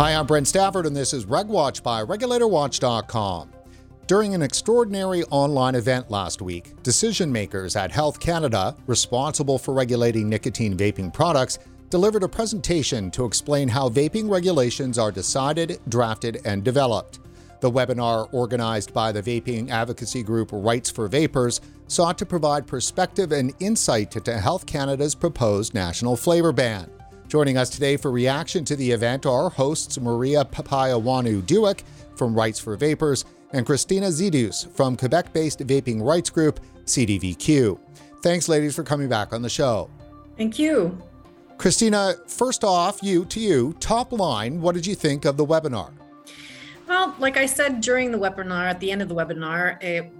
Hi, I'm Brent Stafford, and this is RegWatch by RegulatorWatch.com. During an extraordinary online event last week, decision makers at Health Canada, responsible for regulating nicotine vaping products, delivered a presentation to explain how vaping regulations are decided, drafted, and developed. The webinar, organized by the vaping advocacy group Rights for Vapers, sought to provide perspective and insight into Health Canada's proposed national flavor ban. Joining us today for reaction to the event are hosts Maria Papaioannou Dewick from Rights for Vapers and Christina Xydous from Quebec based vaping rights group CDVQ. Thanks, ladies, for coming back on the show. Thank you. Christina, first off, you to you, top line, what did you think of the webinar? Well, like I said during the webinar, at the end of the webinar, it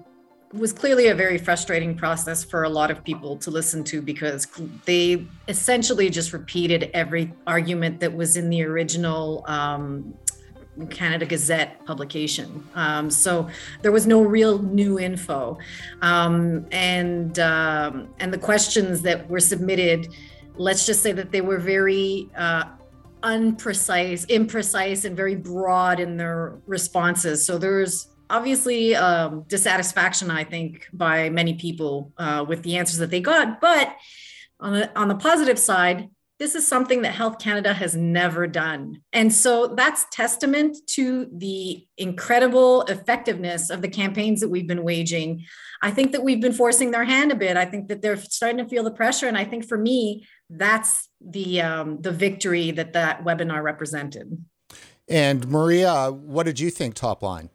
was clearly a very frustrating process for a lot of people to listen to because they essentially just repeated every argument that was in the original um, Canada Gazette publication. Um, so there was no real new info, um, and um, and the questions that were submitted, let's just say that they were very uh, unprecise, imprecise, and very broad in their responses. So there's obviously um, dissatisfaction, I think, by many people uh, with the answers that they got. But on the on the positive side, this is something that Health Canada has never done, and so that's testament to the incredible effectiveness of the campaigns that we've been waging. I think that we've been forcing their hand a bit. I think that they're starting to feel the pressure, and I think for me, that's the um, the victory that that webinar represented. And Maria, what did you think? Top line.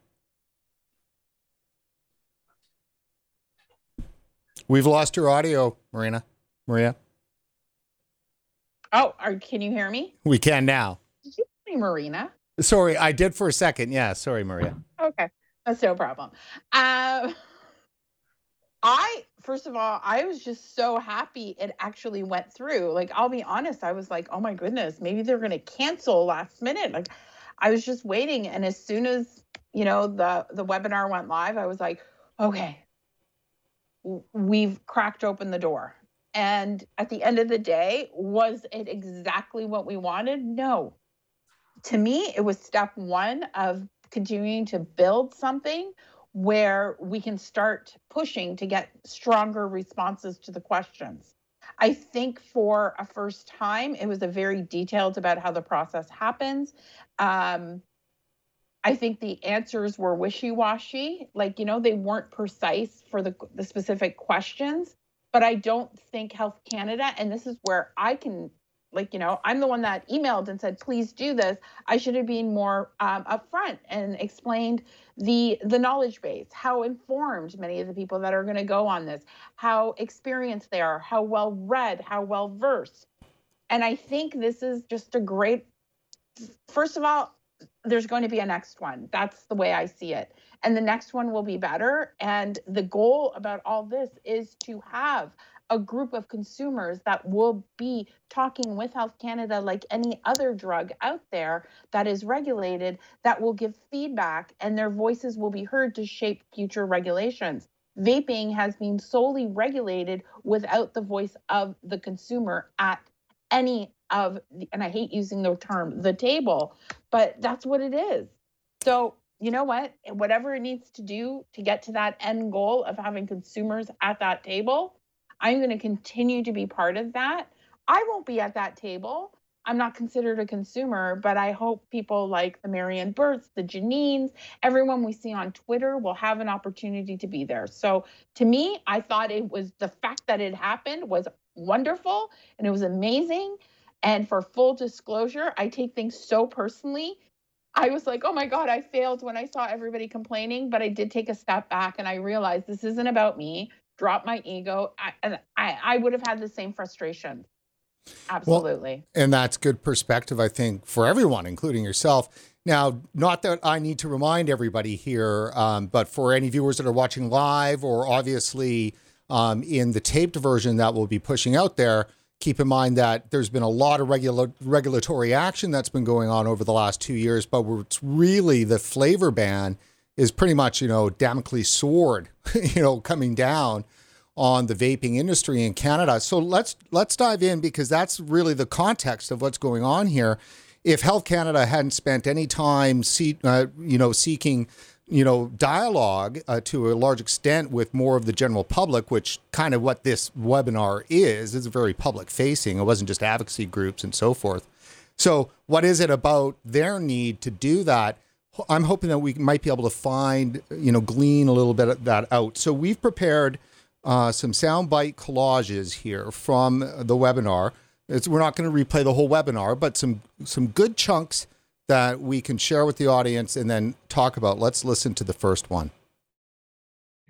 We've lost your audio, Marina. Maria. Oh, are, can you hear me? We can now. Did you say Marina? Sorry, I did for a second. Yeah, sorry, Maria. Okay, that's no problem. Uh, I first of all, I was just so happy it actually went through. Like, I'll be honest, I was like, oh my goodness, maybe they're going to cancel last minute. Like, I was just waiting, and as soon as you know the the webinar went live, I was like, okay, we've cracked open the door. And at the end of the day, was it exactly what we wanted? No. To me, it was step one of continuing to build something where we can start pushing to get stronger responses to the questions. I think for a first time, it was a very detailed about how the process happens. Um, I think the answers were wishy-washy. Like, you know, they weren't precise for the, the specific questions. But I don't think Health Canada, and this is where I can, like, you know, I'm the one that emailed and said, please do this. I should have been more um, upfront and explained the the knowledge base, how informed many of the people that are going to go on this, how experienced they are, how well read, how well versed. And I think this is just a great first of all, there's going to be a next one. That's the way I see it. And the next one will be better. And the goal about all this is to have a group of consumers that will be talking with Health Canada like any other drug out there that is regulated that will give feedback and their voices will be heard to shape future regulations. Vaping has been solely regulated without the voice of the consumer at any of and I hate using the term the table, but that's what it is. So, you know what? Whatever it needs to do to get to that end goal of having consumers at that table, I'm going to continue to be part of that. I won't be at that table. I'm not considered a consumer, but I hope people like the Marion Burts, the Janines, everyone we see on Twitter will have an opportunity to be there. So to me, I thought it was the fact that it happened was wonderful and it was amazing. And for full disclosure, I take things so personally. I was like, oh my God, I failed when I saw everybody complaining, but I did take a step back and I realized this isn't about me. Drop my ego. I, and I, I would have had the same frustration. Absolutely. Well, and that's good perspective, I think, for everyone, including yourself. Now, not that I need to remind everybody here, um, but for any viewers that are watching live or obviously um, in the taped version that we'll be pushing out there, keep in mind that there's been a lot of regula- regulatory action that's been going on over the last two years, but it's really the flavor ban is pretty much, you know, Damocles sword, you know, coming down on the vaping industry in Canada. So let's let's dive in because that's really the context of what's going on here. if Health Canada hadn't spent any time, see, uh, you know, seeking you know, dialogue uh, to a large extent with more of the general public, which kind of what this webinar is. It's very public facing. It wasn't just advocacy groups and so forth. So, what is it about their need to do that? I'm hoping that we might be able to find, you know, glean a little bit of that out. So, we've prepared uh, some soundbite collages here from the webinar. It's, we're not going to replay the whole webinar, but some some good chunks that we can share with the audience and then talk about. Let's listen to the first one.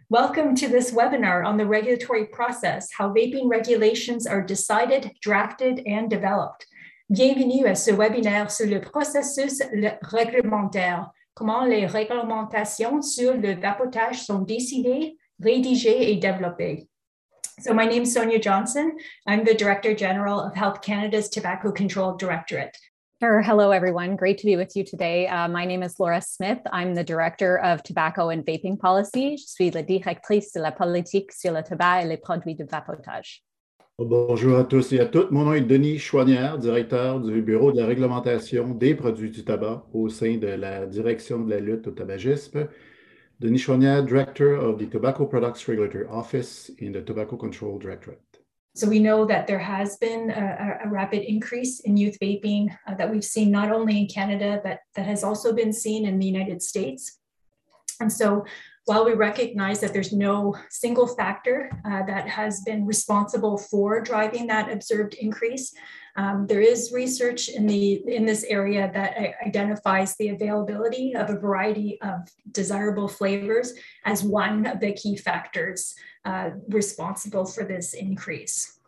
Welcome to this webinar on the regulatory process, how vaping regulations are decided, drafted, and developed. Bienvenue à ce webinaire sur le processus réglementaire, comment les réglementations sur le vapotage sont décidées, rédigées et développées. So my name is Sonia Johnson. I'm the Director General of Health Canada's Tobacco Control Directorate. Sure. Hello, everyone. Great to be with you today. Uh, my name is Laura Smith. I'm the Director of Tobacco and Vaping Policy. Je suis la directrice de la politique sur le tabac et les produits de vapotage. Bonjour à tous et à toutes. Mon nom est Denis Chouanière, directeur du Bureau de la réglementation des produits du tabac au sein de la Direction de la lutte au tabagisme. Denis Chouanière, Director of the Tobacco Products Regulatory Office in the Tobacco Control Directorate. So we know that there has been a, a rapid increase in youth vaping uh, that we've seen not only in Canada, but that has also been seen in the United States. And so while we recognize that there's no single factor uh, that has been responsible for driving that observed increase, um, there is research in the in this area that identifies the availability of a variety of desirable flavors as one of the key factors uh, responsible for this increase.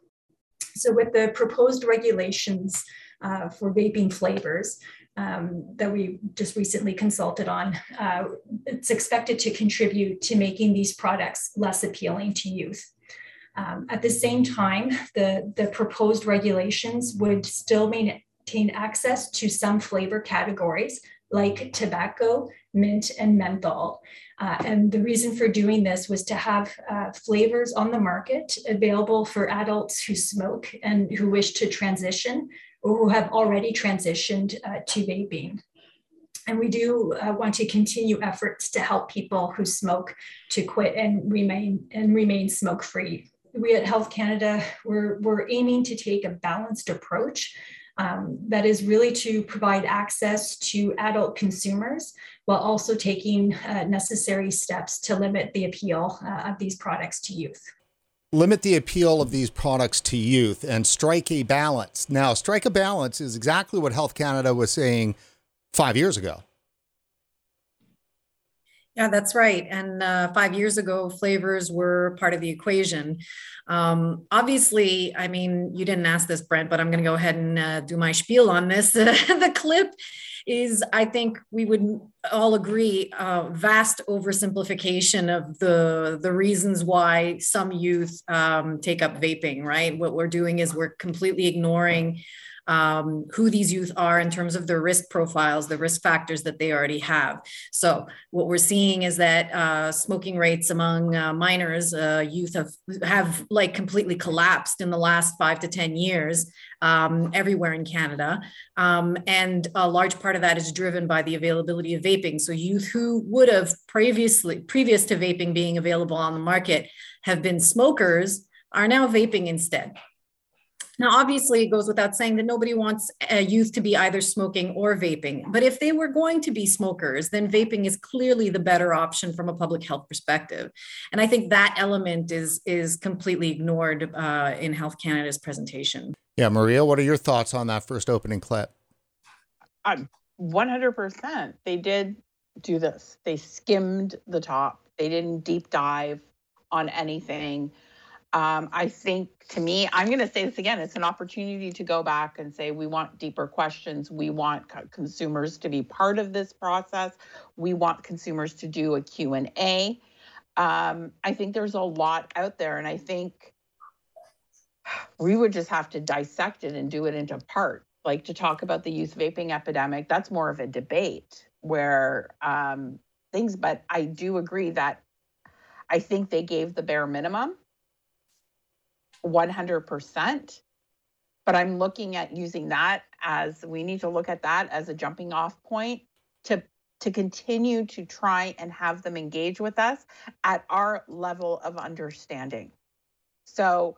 So with the proposed regulations uh, for vaping flavors, um, that we just recently consulted on, uh, it's expected to contribute to making these products less appealing to youth. Um, at the same time, the, the proposed regulations would still maintain access to some flavor categories like tobacco, mint, and menthol. Uh, and the reason for doing this was to have uh, flavors on the market available for adults who smoke and who wish to transition who have already transitioned uh, to vaping. And we do uh, want to continue efforts to help people who smoke to quit and remain and remain smoke free we at Health Canada, we're, we're aiming to take a balanced approach um, that is really to provide access to adult consumers while also taking uh, necessary steps to limit the appeal uh, of these products to youth. Limit the appeal of these products to youth and strike a balance. Now, strike a balance is exactly what Health Canada was saying five years ago. Yeah, that's right. And uh, five years ago, flavors were part of the equation. Um, obviously, I mean, you didn't ask this, Brent, but I'm going to go ahead and uh, do my spiel on this. the clip is, I think we would all agree, uh, vast oversimplification of the the reasons why some youth um, take up vaping. Right. What we're doing is we're completely ignoring um, who these youth are in terms of their risk profiles, the risk factors that they already have. So what we're seeing is that uh, smoking rates among uh, minors, uh, youth have have like completely collapsed in the last five to ten years um, everywhere in Canada, um, and a large part of that is driven by the availability of vaping. So youth who would have previously previous to vaping being available on the market have been smokers are now vaping instead. Now, obviously, it goes without saying that nobody wants a youth to be either smoking or vaping. But if they were going to be smokers, then vaping is clearly the better option from a public health perspective. And I think that element is is completely ignored uh, in Health Canada's presentation. Yeah, Maria, what are your thoughts on that first opening clip? Um, 100%. They did do this. They skimmed the top. They didn't deep dive on anything. Um, I think to me, I'm going to say this again, it's an opportunity to go back and say we want deeper questions. We want co- consumers to be part of this process. We want consumers to do a Q&A. Um, I think there's a lot out there, and I think we would just have to dissect it and do it into parts. Like to talk about the youth vaping epidemic, that's more of a debate where um, things, but I do agree that I think they gave the bare minimum 100%. but I'm looking at using that as we need to look at that as a jumping off point to to continue to try and have them engage with us at our level of understanding. So,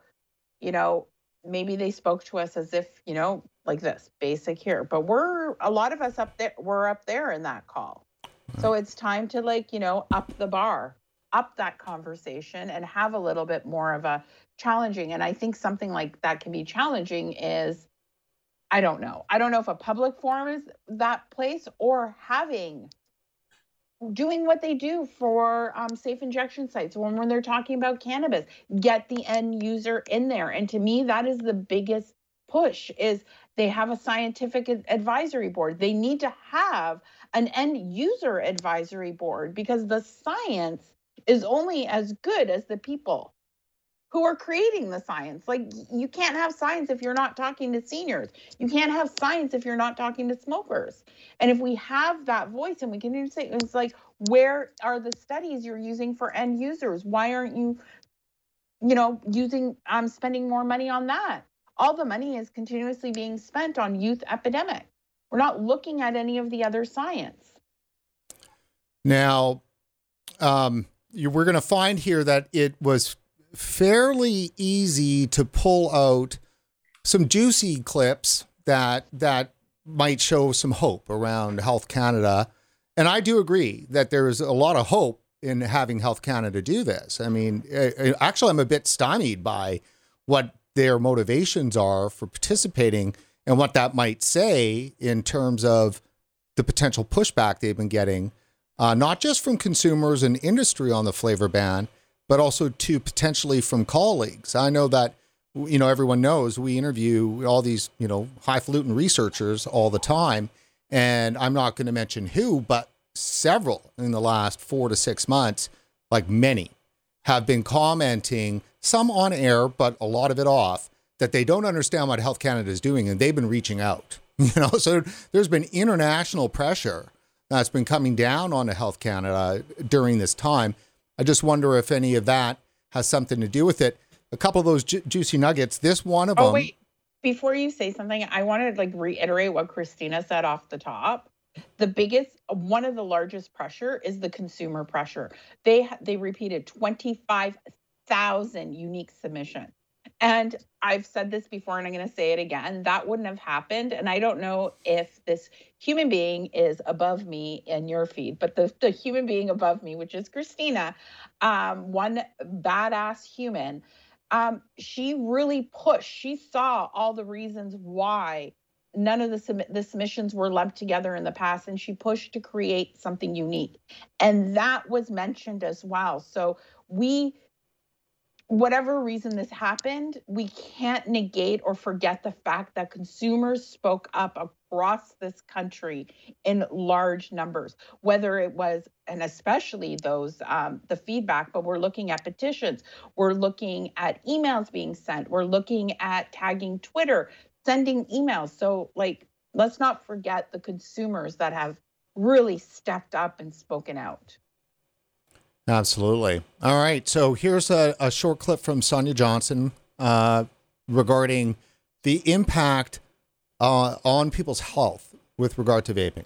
you know, maybe they spoke to us as if, you know, like this, basic here, but we're a lot of us up there, we're up there in that call. So it's time to like, you know, up the bar, up that conversation and have a little bit more of a challenging. And I think something like that can be challenging is I don't know. I don't know if a public forum is that place or having doing what they do for um, safe injection sites when, when they're talking about cannabis get the end user in there and to me that is the biggest push is they have a scientific advisory board they need to have an end user advisory board because the science is only as good as the people who are creating the science. Like you can't have science if you're not talking to seniors. You can't have science if you're not talking to smokers. And if we have that voice and we can even say it's like where are the studies you're using for end users? Why aren't you you know using um spending more money on that? All the money is continuously being spent on youth epidemic. We're not looking at any of the other science. Now, um, you, we're going to find here that it was fairly easy to pull out some juicy clips that that might show some hope around Health Canada. And I do agree that there is a lot of hope in having Health Canada do this. I mean, actually, I'm a bit stymied by what their motivations are for participating and what that might say in terms of the potential pushback they've been getting, uh, not just from consumers and industry on the flavor ban, but also to potentially from colleagues. I know that you know everyone knows we interview all these you know highfalutin researchers all the time, and I'm not going to mention who, but several in the last four to six months, like many, have been commenting some on air, but a lot of it off that they don't understand what Health Canada is doing, and they've been reaching out. You know, so there's been international pressure that's been coming down on Health Canada during this time I just wonder if any of that has something to do with it. A couple of those ju- juicy nuggets. This one of oh, them. wait. Before you say something, I want to like reiterate what Christina said off the top. The biggest, one of the largest pressure is the consumer pressure. They they repeated twenty five thousand unique submissions. And I've said this before and I'm going to say it again. That wouldn't have happened. And I don't know if this human being is above me in your feed, but the, the human being above me, which is Christina, um, one badass human, um, she really pushed. She saw all the reasons why none of the, the submissions were lumped together in the past and she pushed to create something unique and that was mentioned as well so we whatever reason this happened, we can't negate or forget the fact that consumers spoke up across this country in large numbers, whether it was, and especially those, um, the feedback, but we're looking at petitions, we're looking at emails being sent, we're looking at tagging Twitter, sending emails. So, like, let's not forget the consumers that have really stepped up and spoken out. Absolutely. All right. So here's a, a short clip from Sonia Johnson uh, regarding the impact uh, on people's health with regard to vaping.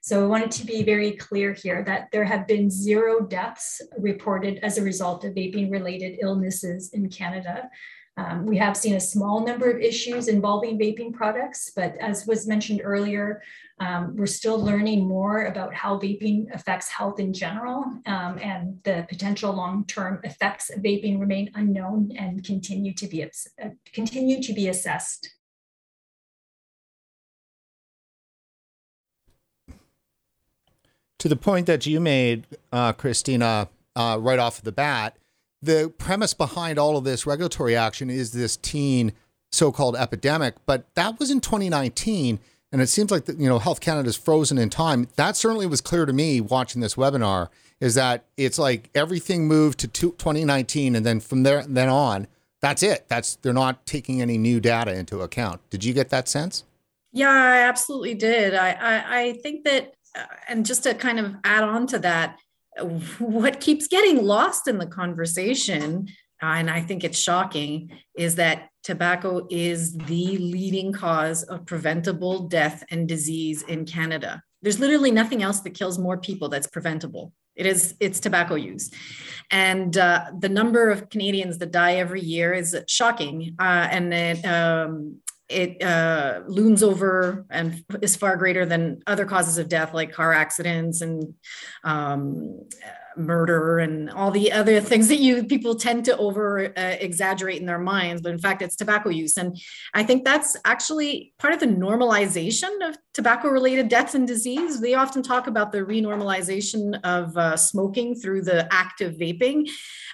So I wanted to be very clear here that there have been zero deaths reported as a result of vaping related illnesses in Canada. Um, we have seen a small number of issues involving vaping products, but as was mentioned earlier, um, we're still learning more about how vaping affects health in general, um, and the potential long-term effects of vaping remain unknown and continue to be uh, continue to be assessed. To the point that you made, uh, Christina, uh, right off the bat, the premise behind all of this regulatory action is this teen so-called epidemic, but that was in 2019 and it seems like the, you know Health Canada is frozen in time. That certainly was clear to me watching this webinar. Is that it's like everything moved to 2019, and then from there then on, that's it. That's they're not taking any new data into account. Did you get that sense? Yeah, I absolutely did. I I, I think that, uh, and just to kind of add on to that, what keeps getting lost in the conversation and I think it's shocking, is that tobacco is the leading cause of preventable death and disease in Canada. There's literally nothing else that kills more people that's preventable. It is it's tobacco use, and uh, the number of Canadians that die every year is shocking, uh, and it it uh, looms over and is far greater than other causes of death like car accidents and um, murder and all the other things that you people tend to over uh, exaggerate in their minds. But in fact it's tobacco use. And i think that's actually part of the normalization of tobacco related deaths and disease. They often talk about the renormalization of uh, smoking through the act of vaping.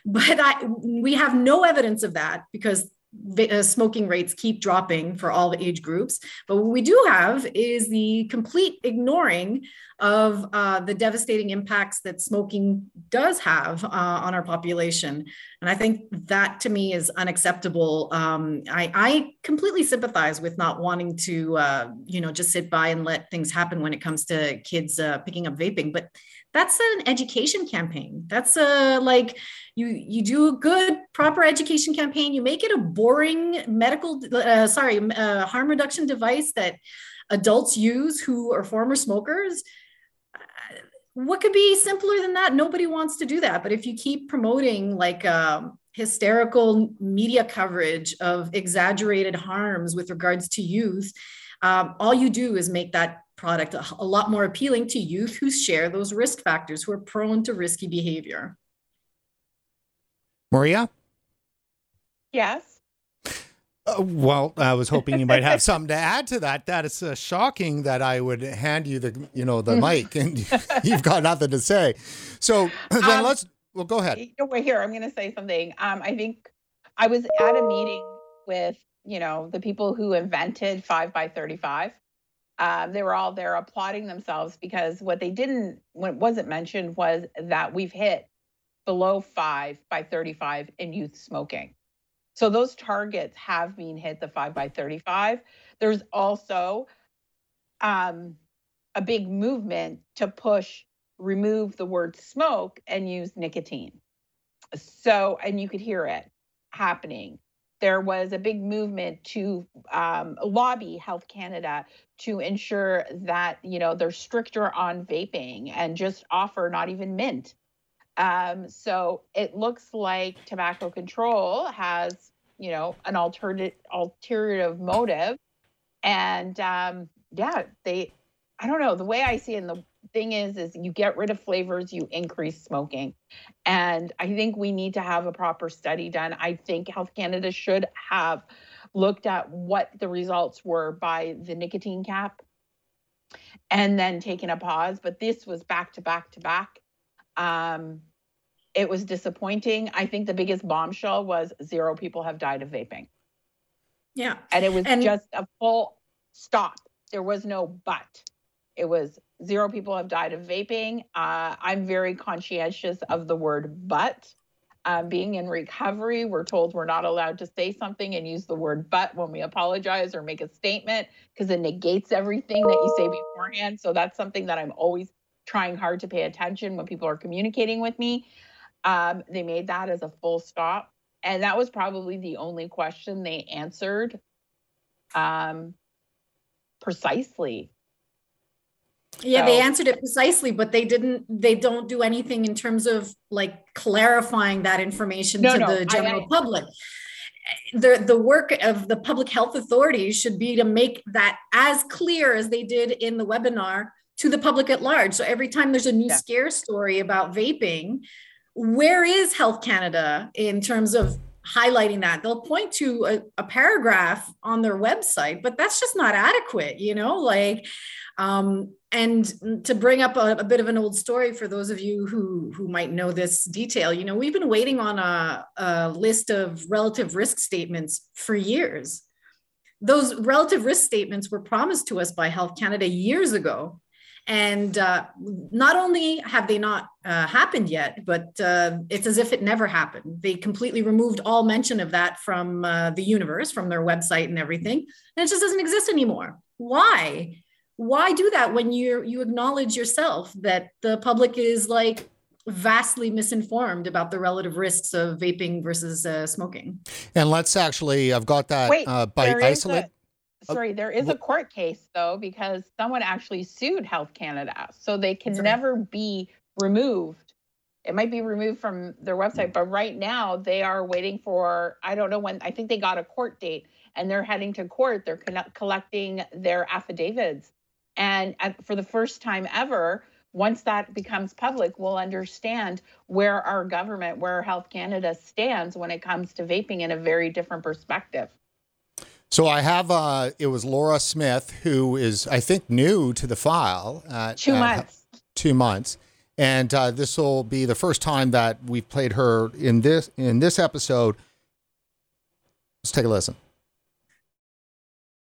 But I, we have no evidence of that because smoking rates keep dropping for all the age groups. But what we do have is the complete ignoring of uh, the devastating impacts that smoking does have uh, on our population. And I think that to me is unacceptable. Um, I, I, completely sympathize with not wanting to, uh, you know, just sit by and let things happen when it comes to kids uh, picking up vaping. But that's an education campaign. That's a like you you do a good proper education campaign. You make it a boring medical uh, sorry uh, harm reduction device that adults use who are former smokers. Uh, what could be simpler than that? Nobody wants to do that. But if you keep promoting like um, hysterical media coverage of exaggerated harms with regards to youth um, all you do is make that product a, a lot more appealing to youth who share those risk factors, who are prone to risky behavior. Maria? Yes. Uh, well, I was hoping you might have something to add to that. That is uh, shocking that I would hand you the, you know, the mic and you've got nothing to say. So then um, let's. Well, go ahead. We're here. I'm going to say something. Um, I think I was at a meeting with, you know, the people who invented five by 35, um, they were all there applauding themselves because what they didn't, what wasn't mentioned was that we've hit below five by 35 in youth smoking. So those targets have been hit the five by 35. There's also um, a big movement to push remove the word smoke and use nicotine. So, and you could hear it happening there was a big movement to um, lobby Health Canada to ensure that you know they're stricter on vaping and just offer not even mint. Um, so it looks like tobacco control has you know an alternative alternative motive, and um, yeah, they I don't know the way I see it in the thing is is you get rid of flavors you increase smoking. And i think we need to have a proper study done. I think health canada should have looked at what the results were by the nicotine cap and then taken a pause. But this was back to back to back. Um, it was disappointing. I think the biggest bombshell was zero people have died of vaping. Yeah. And it was and- just a full stop. There was no but. It was zero people have died of vaping. Uh, I'm very conscientious of the word but. Um, being in recovery, we're told we're not allowed to say something and use the word but when we apologize or make a statement because it negates everything that you say beforehand. So that's something that I'm always trying hard to pay attention when people are communicating with me. Um, they made that as a full stop. And that was probably the only question they answered um, precisely yeah, so. they answered it precisely, but they didn't. They don't do anything in terms of like clarifying that information no, to no, the general I, I, public. The the work of the public health authorities should be to make that as clear as they did in the webinar to the public at large. So every time there's a new yeah. scare story about vaping, where is Health Canada in terms of highlighting that they'll point to a, a, paragraph on their website but that's just not adequate you know like um, and to bring up a, a, bit of an old story for those of you who who might know this detail you know we've been waiting on a, a list of relative risk statements for years those relative risk statements were promised to us by health canada years ago and uh, not only have they not uh, happened yet, but uh, it's as if it never happened. They completely removed all mention of that from uh, the universe, from their website and everything. And it just doesn't exist anymore. Why? Why do that when you you acknowledge yourself that the public is like vastly misinformed about the relative risks of vaping versus uh, smoking. And let's actually, I've got that Wait, uh, by isolate. A, sorry, there is a court case though, because someone actually sued Health Canada. So they can never be removed. It might be removed from their website, but right now they are waiting for, I don't know when, I think they got a court date and they're heading to court. They're collecting their affidavits. And for the first time ever, once that becomes public, we'll understand where our government, where Health Canada stands when it comes to vaping in a very different perspective. So I have, uh, it was Laura Smith, who is, I think, new to the file. At, two months. two months. And uh, this will be the first time that we've played her in this in this episode. Let's take a listen.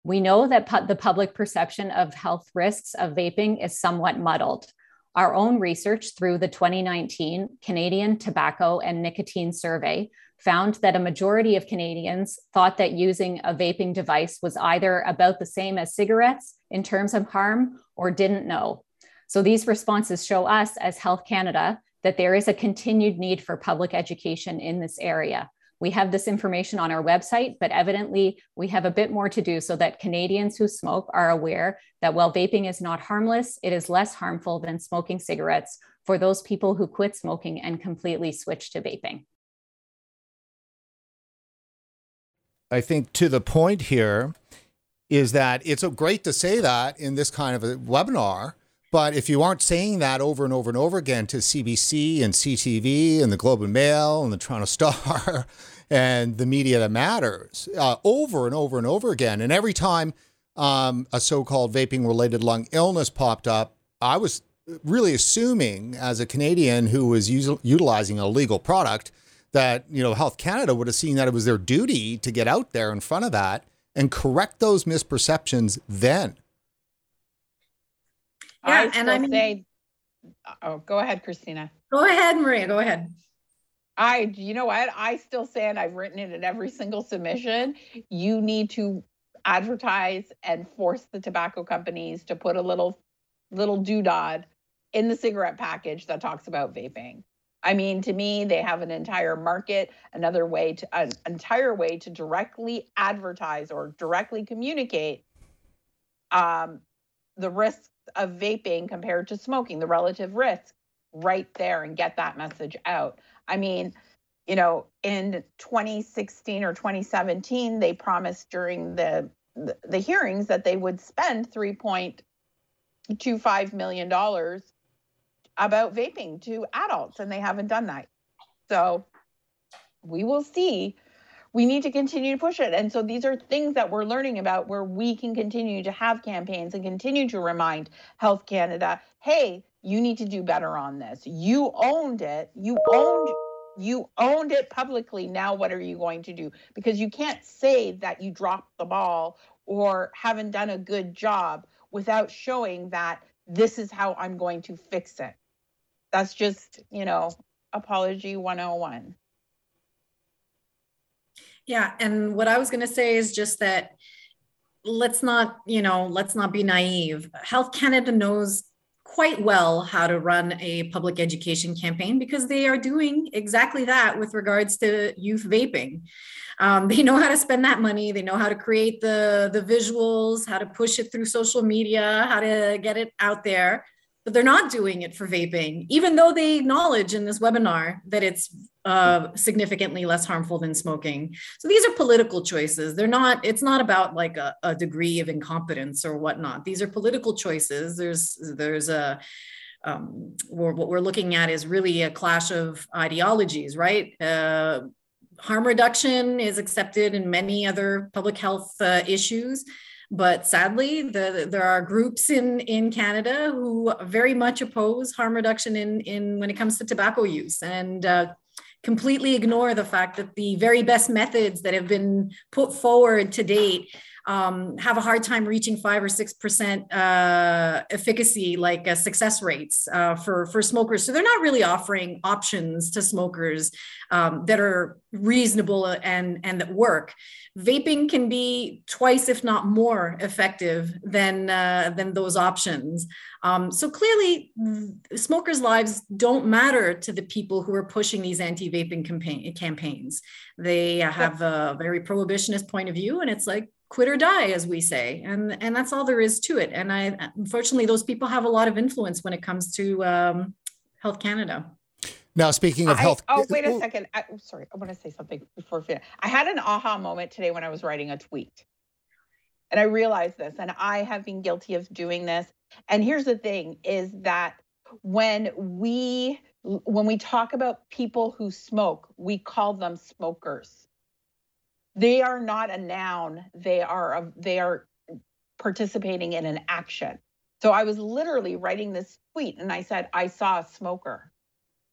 We know that pu- the public perception of health risks of vaping is somewhat muddled. Our own research through the 2019 Canadian Tobacco and Nicotine Survey found that a majority of Canadians thought that using a vaping device was either about the same as cigarettes in terms of harm or didn't know. So these responses show us as Health Canada that there is a continued need for public education in this area. We have this information on our website, but evidently we have a bit more to do so that Canadians who smoke are aware that while vaping is not harmless, it is less harmful than smoking cigarettes for those people who quit smoking and completely switch to vaping. I think to the point here is that it's great to say that in this kind of a webinar. But if you aren't saying that over and over and over again to CBC and CTV and the Globe and Mail and the Toronto Star and the media that matters uh, over and over and over again. And every time um, a so called vaping related lung illness popped up, I was really assuming as a Canadian who was us- utilizing a legal product that, you know, Health Canada would have seen that it was their duty to get out there in front of that and correct those misperceptions then. Yeah, I and I mean, say, oh, go ahead, Christina. Go ahead, Maria. Go ahead. I, you know what? I still say, and I've written it in every single submission. You need to advertise and force the tobacco companies to put a little, little doodad in the cigarette package that talks about vaping. I mean, to me, they have an entire market, another way to, an entire way to directly advertise or directly communicate um, the risks of vaping compared to smoking, the relative risk right there and get that message out. I mean, you know, in 2016 or 2017, they promised during the the, hearings that they would spend 3.25 million dollars about vaping to adults, and they haven't done that. So we will see. We need to continue to push it. And so these are things that we're learning about where we can continue to have campaigns and continue to remind Health Canada, hey, you need to do better on this. You owned it. You owned you owned it publicly. Now what are you going to do? Because you can't say that you dropped the ball or haven't done a good job without showing that this is how I'm going to fix it. That's just, you know, apology 101. Yeah, and what I was going to say is just that let's not, you know, let's not be naive. Health Canada knows quite well how to run a public education campaign because they are doing exactly that with regards to youth vaping. Um, they know how to spend that money. They know how to create the the visuals, how to push it through social media, how to get it out there. But they're not doing it for vaping, even though they acknowledge in this webinar that it's uh, significantly less harmful than smoking. So these are political choices. They're not, it's not about like a, a degree of incompetence or whatnot. These are political choices. There's, there's a, um, what we're looking at is really a clash of ideologies, right? Uh, harm reduction is accepted in many other public health uh, issues. But sadly, the, there are groups in, in Canada who very much oppose harm reduction in, in when it comes to tobacco use. And uh, completely ignore the fact that the very best methods that have been put forward to date um, have a hard time reaching five or six percent uh, efficacy, like uh, success rates uh, for for smokers. So they're not really offering options to smokers um, that are reasonable and and that work. Vaping can be twice, if not more, effective than uh, than those options. Um, so clearly, smokers' lives don't matter to the people who are pushing these anti-vaping campaign, campaigns. They have a very prohibitionist point of view, and it's like quit or die as we say. And and that's all there is to it. And i unfortunately those people have a lot of influence when it comes to um, health canada. Now speaking of I, health oh wait a second. I, sorry i want to say something before i had an aha moment today when i was writing a tweet. And i realized this and i have been guilty of doing this. And here's the thing is that when we when we talk about people who smoke we call them smokers they are not a noun. They are a, they are participating in an action. So i was literally writing this tweet and i said i saw a smoker.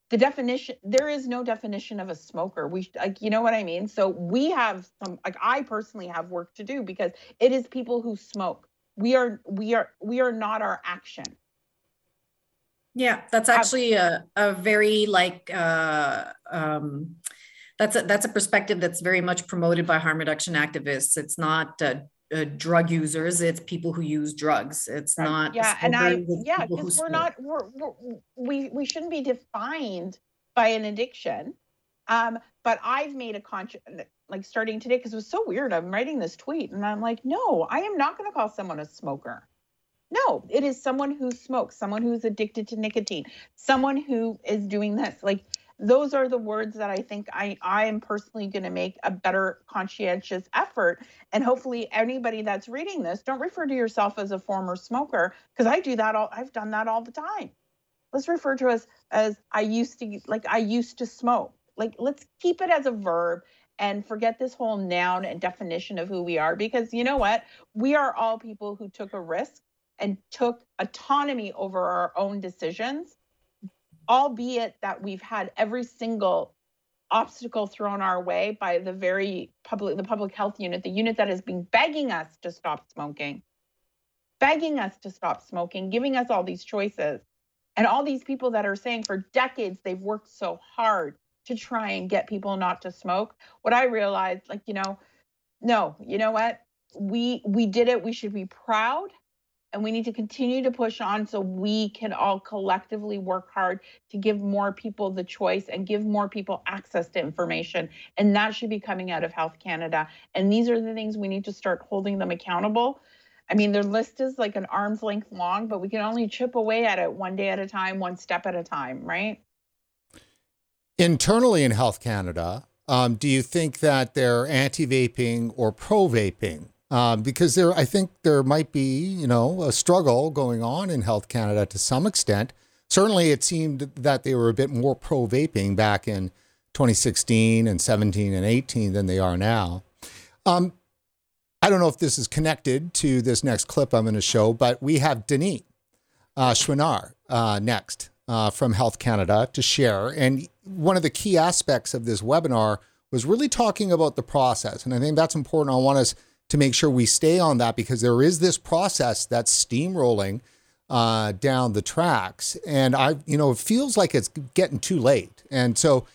The definition there is no definition of a smoker. We like you know what i mean? So we have some like i personally have work to do because it is people who smoke. We are we are we are not our action. Yeah that's actually a, a very like uh um that's a, that's a perspective that's very much promoted by harm reduction activists. It's not uh, uh, drug users; it's people who use drugs. It's right. not yeah, and I yeah because we're not we're, we're, we we shouldn't be defined by an addiction. Um, but I've made a conscious like starting today because it was so weird. I'm writing this tweet and I'm like, no, I am not going to call someone a smoker. No, it is someone who smokes, someone who's addicted to nicotine, someone who is doing this. Like those are the words that I think I I am personally going to make a better conscientious effort and hopefully anybody that's reading this don't refer to yourself as a former smoker because I do that all I've done that all the time. Let's refer to us as I used to like I used to smoke. Like let's keep it as a verb and forget this whole noun and definition of who we are because you know what? We are all people who took a risk and took autonomy over our own decisions albeit that we've had every single obstacle thrown our way by the very public the public health unit the unit that has been begging us to stop smoking begging us to stop smoking giving us all these choices. And all these people that are saying for decades they've worked so hard to try and get people not to smoke what i realized like you know no you know what? We we did it. We should be proud and we need to continue to push on so we can all collectively work hard to give more people the choice and give more people access to information. And that should be coming out of Health Canada. And these are the things we need to start holding them accountable. I mean, their list is like an arm's length long, but we can only chip away at it one day at a time, one step at a time, right? Internally in Health Canada, um, do you think that they're anti vaping or pro um, because there, I think there might be, you know, a struggle going on in Health Canada to some extent. Certainly, it seemed that they were a bit more pro vaping back in 2016 and 17 and 18 than they are now. Um, I don't know if this is connected to this next clip I'm going to show, but we have Denis uh, Chouinard uh, next uh, from Health Canada to share. And one of the key aspects of this webinar was really talking about the process. And I think that's important. I want us to make sure we stay on that because there is this process that's steamrolling uh, down the tracks. And I, you know, it feels like it's getting too late. And so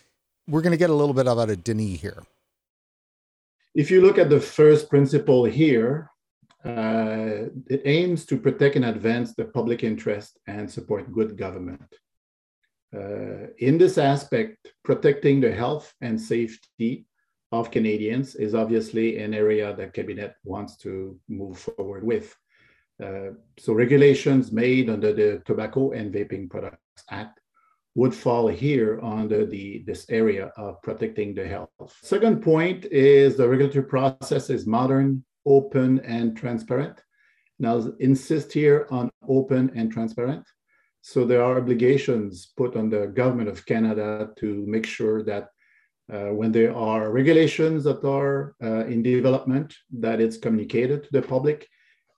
we're going to get a little bit of Denis here. If you look at the first principle here, uh, it aims to protect and advance the public interest and support good government. Uh, in this aspect, protecting the health and safety of Canadians is obviously an area that Cabinet wants to move forward with. Uh, so regulations made under the Tobacco and Vaping Products Act would fall here under the, this area of protecting the health. Second point is the regulatory process is modern, open, and transparent. Now, insist here on open and transparent. So there are obligations put on the government of Canada to make sure that when there are regulations that are uh, in development, that it's communicated to the public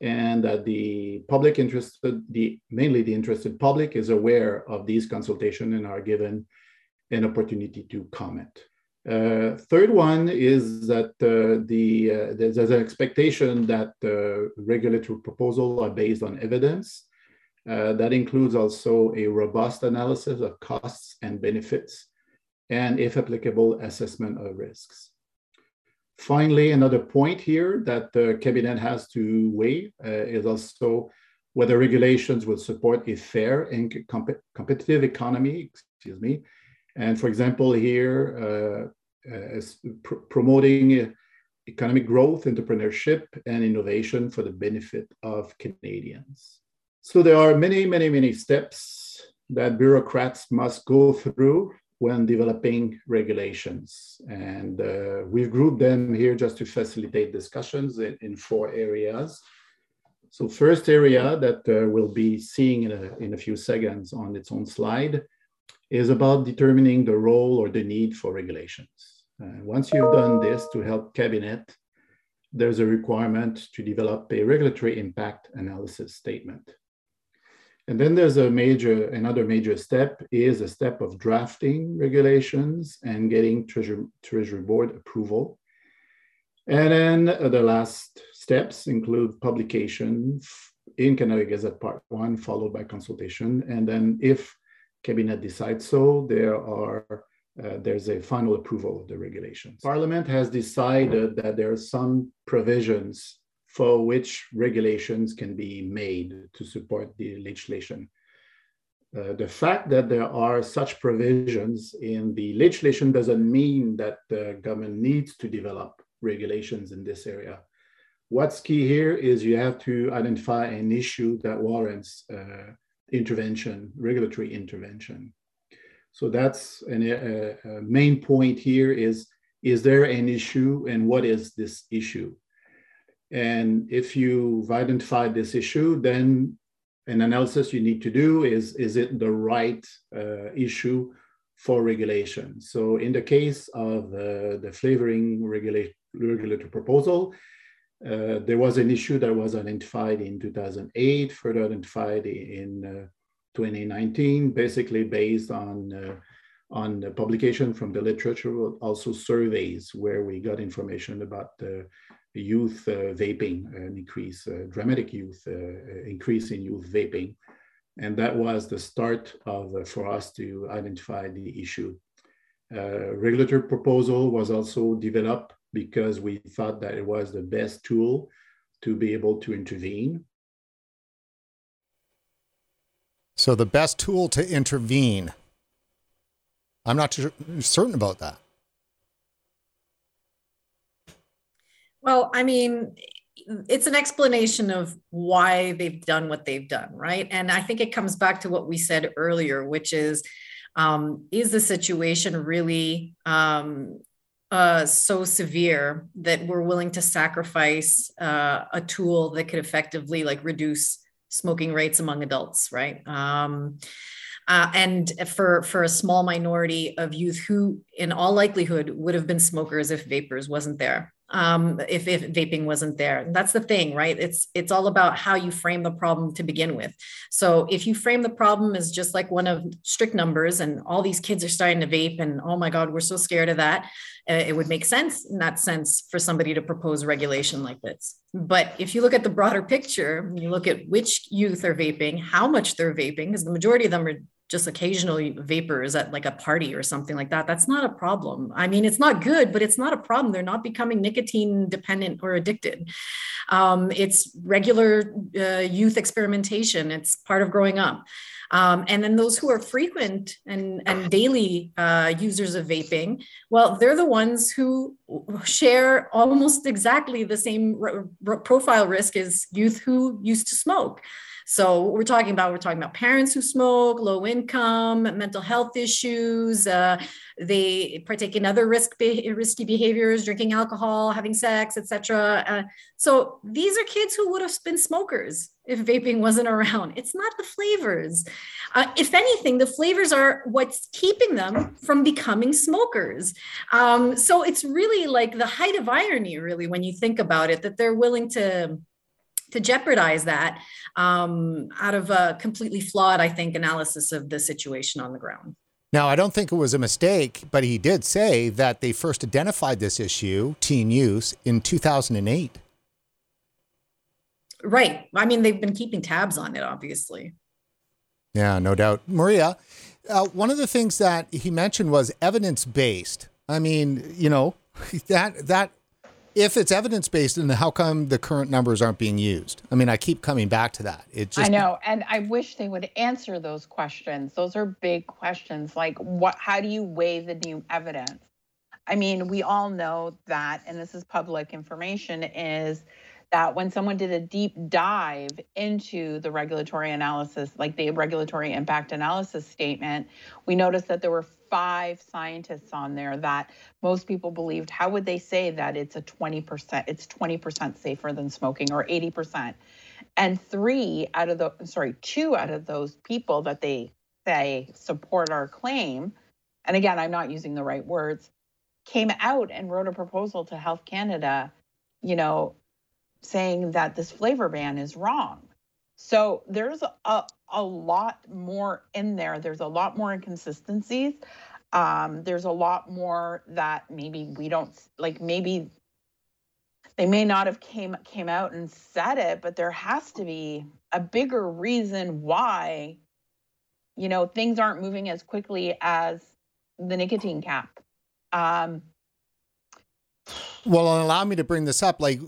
and that the public interested, the mainly the interested public is aware of these consultations and are given an opportunity to comment. Uh, third one is that uh, the, uh, there's, there's, an expectation that uh, regulatory proposals are based on evidence. Uh, that includes also a robust analysis of costs and benefits, and if applicable, assessment of risks. Finally, another point here that the cabinet has to weigh uh, is also whether regulations will support a fair and comp competitive economy, excuse me, and for example, here, uh, uh, pr promoting economic growth, entrepreneurship, and innovation for the benefit of Canadians. So there are many, many, many steps that bureaucrats must go through when developing regulations. And uh, we've grouped them here just to facilitate discussions in, in four areas. So first area that uh, we'll be seeing in a, in a few seconds on its own slide is about determining the role or the need for regulations. Uh, once you've done this to help cabinet, there's a requirement to develop a regulatory impact analysis statement. And then there's a major, another major step is a step of drafting regulations and getting Treasury, Treasury Board approval. And then the last steps include publication in Canada Gazette Part 1, followed by consultation. And then if cabinet decides so, there are uh, there's a final approval of the regulations. Parliament has decided that there are some provisions for which regulations can be made to support the legislation. Uh, the fact that there are such provisions in the legislation doesn't mean that the government needs to develop regulations in this area. What's key here is you have to identify an issue that warrants uh, intervention, regulatory intervention. So that's an, a, a main point here is, is there an issue and what is this issue? And if you've identified this issue, then an analysis you need to do is, is it the right uh, issue for regulation? So in the case of uh, the flavoring regula regulatory proposal, uh, there was an issue that was identified in 2008, further identified in uh, 2019, basically based on uh, on publication from the literature, but also surveys where we got information about the youth uh, vaping, an increase, uh, dramatic youth uh, increase in youth vaping, and that was the start of for us to identify the issue. regulatory proposal was also developed because we thought that it was the best tool to be able to intervene. So, the best tool to intervene. I'm not certain about that. Well, I mean, it's an explanation of why they've done what they've done, right? And I think it comes back to what we said earlier, which is um, is the situation really um, uh, so severe that we're willing to sacrifice uh, a tool that could effectively like reduce smoking rates among adults, right? Um, uh, and for for a small minority of youth who, in all likelihood, would have been smokers if vapors wasn't there um, if, if vaping wasn't there. And that's the thing, right? It's it's all about how you frame the problem to begin with. So if you frame the problem as just like one of strict numbers, and all these kids are starting to vape, and oh my God, we're so scared of that, uh, it would make sense in that sense for somebody to propose regulation like this. But if you look at the broader picture, you look at which youth are vaping, how much they're vaping, because the majority of them are just occasionally vapors at like a party or something like that that's not a problem. I mean it's not good but it's not a problem. They're not becoming nicotine dependent or addicted. Um, it's regular uh, youth experimentation. It's part of growing up. Um, and then those who are frequent and, and daily uh, users of vaping, well, they're the ones who share almost exactly the same profile risk as youth who used to smoke. So we're talking about we're talking about parents who smoke, low income, mental health issues. Uh, they partake in other risk be- risky behaviors, drinking alcohol, having sex, etc. Uh, so these are kids who would have been smokers if vaping wasn't around. It's not the flavors. Uh, if anything, the flavors are what's keeping them from becoming smokers. Um, so it's really like the height of irony, really, when you think about it, that they're willing to to jeopardize that um, out of a completely flawed, I think, analysis of the situation on the ground. Now, I don't think it was a mistake, but he did say that they first identified this issue, teen use, in 2008. Right. I mean, they've been keeping tabs on it, obviously. Yeah, no doubt. Maria, uh, one of the things that he mentioned was evidence based. I mean, you know, that that if it's evidence based, then how come the current numbers aren't being used? I mean, I keep coming back to that. It just I know, and I wish they would answer those questions. Those are big questions. Like, what? How do you weigh the new evidence? I mean, we all know that, and this is public information, is that when someone did a deep dive into the regulatory analysis, like the regulatory impact analysis statement, we noticed that there were five scientists on there that most people believed. How would they say that it's a 20%, it's 20% safer than smoking or 80%? And three out of the, sorry, two out of those people that they say support our claim, and again, I'm not using the right words, came out and wrote a proposal to Health Canada, you know, saying that this flavor ban is wrong. So there's a, a lot more in there. There's a lot more inconsistencies. Um, there's a lot more that maybe we don't like. Maybe they may not have came came out and said it, but there has to be a bigger reason why, you know, things aren't moving as quickly as the nicotine cap. Um, well, allow me to bring this up. Like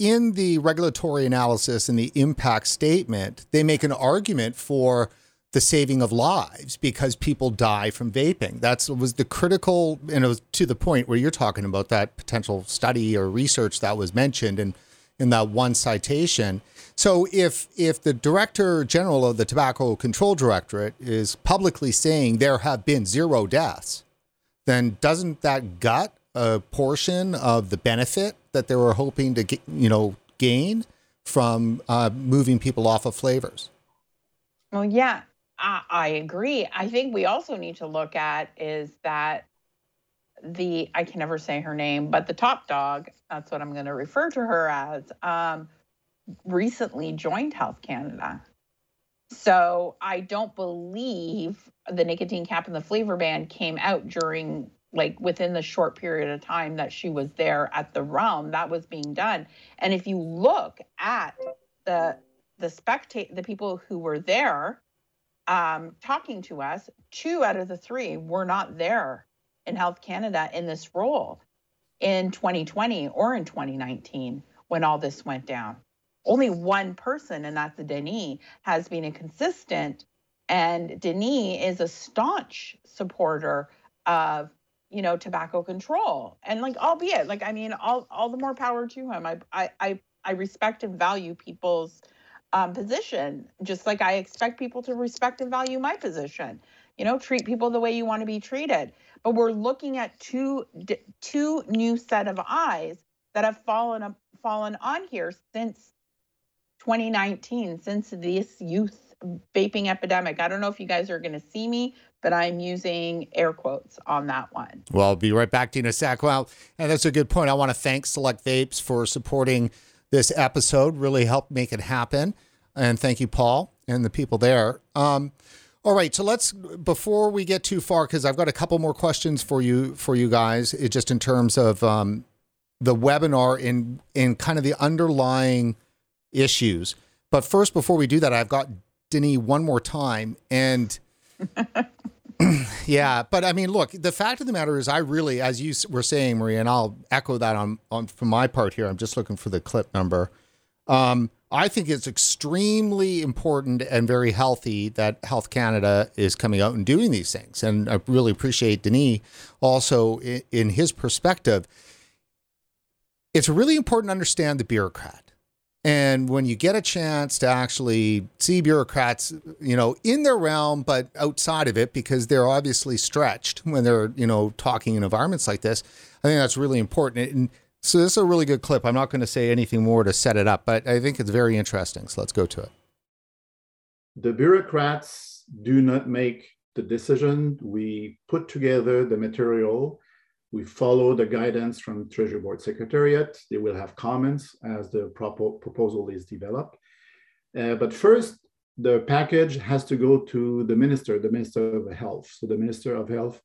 in the regulatory analysis and the impact statement, they make an argument for the saving of lives because people die from vaping. That's was the critical, it was to the point where you're talking about that potential study or research that was mentioned in in that one citation. So if if the director general of the Tobacco Control Directorate is publicly saying there have been zero deaths, then doesn't that gut a portion of the benefit that they were hoping to get, you know gain from uh, moving people off of flavors. Well, yeah, I, I agree. I think we also need to look at is that the I can never say her name, but the top dog, that's what I'm going to refer to her as, um, recently joined Health Canada. So I don't believe the nicotine cap and the flavor ban came out during like within the short period of time that she was there at the realm that was being done. And if you look at the the spectate the people who were there um, talking to us two out of the three were not there in health canada in this role in 2020 or in 2019 when all this went down. Only one person and that's denis has been a consistent and denis is a staunch supporter of you know, tobacco control. And like, albeit, like, I mean, all all the more power to him. I I I, I respect and value people's um, position, just like I expect people to respect and value my position. You know, treat people the way you want to be treated. But we're looking at two two new set of eyes that have fallen up, fallen on here since 2019, since this youth vaping epidemic. I don't know if you guys are going to see me, but I'm using air quotes on that one. Well, I'll be right back to you in a sec. Well, and that's a good point. I want to thank Select Vapes for supporting this episode, really helped make it happen. And thank you, Paul, and the people there. Um, all right, so let's before we get too far, because I've got a couple more questions for you for you guys, it, just in terms of um, the webinar in in kind of the underlying issues. But first, before we do that, I've got Denis one more time, and yeah, but I mean, look, the fact of the matter is, I really, as you were saying, Maria, and I'll echo that on, on from my part here. I'm just looking for the clip number. Um, I think it's extremely important and very healthy that Health Canada is coming out and doing these things. And I really appreciate Denis also in, in his perspective. It's really important to understand the bureaucrat. And when you get a chance to actually see bureaucrats, you know, in their realm, but outside of it, because they're obviously stretched when they're, you know, talking in environments like this, I think that's really important. And so this is a really good clip. I'm not going to say anything more to set it up, but I think it's very interesting. So let's go to it. The bureaucrats do not make the decision. We put together the material we follow the guidance from Treasury Board Secretariat. They will have comments as the propo proposal is developed. Uh, but first, the package has to go to the minister, the minister of health. So the minister of health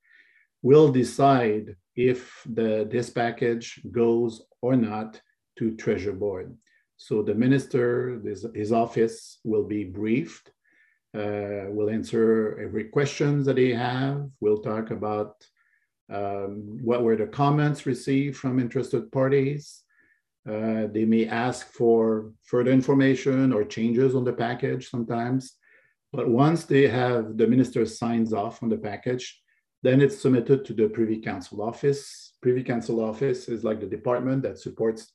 will decide if the, this package goes or not to Treasury Board. So the minister, his, his office will be briefed. Uh, will answer every questions that they have. We'll talk about um, what were the comments received from interested parties. Uh, they may ask for further information or changes on the package sometimes. But once they have the minister signs off on the package, then it's submitted to the Privy Council office. Privy Council office is like the department that supports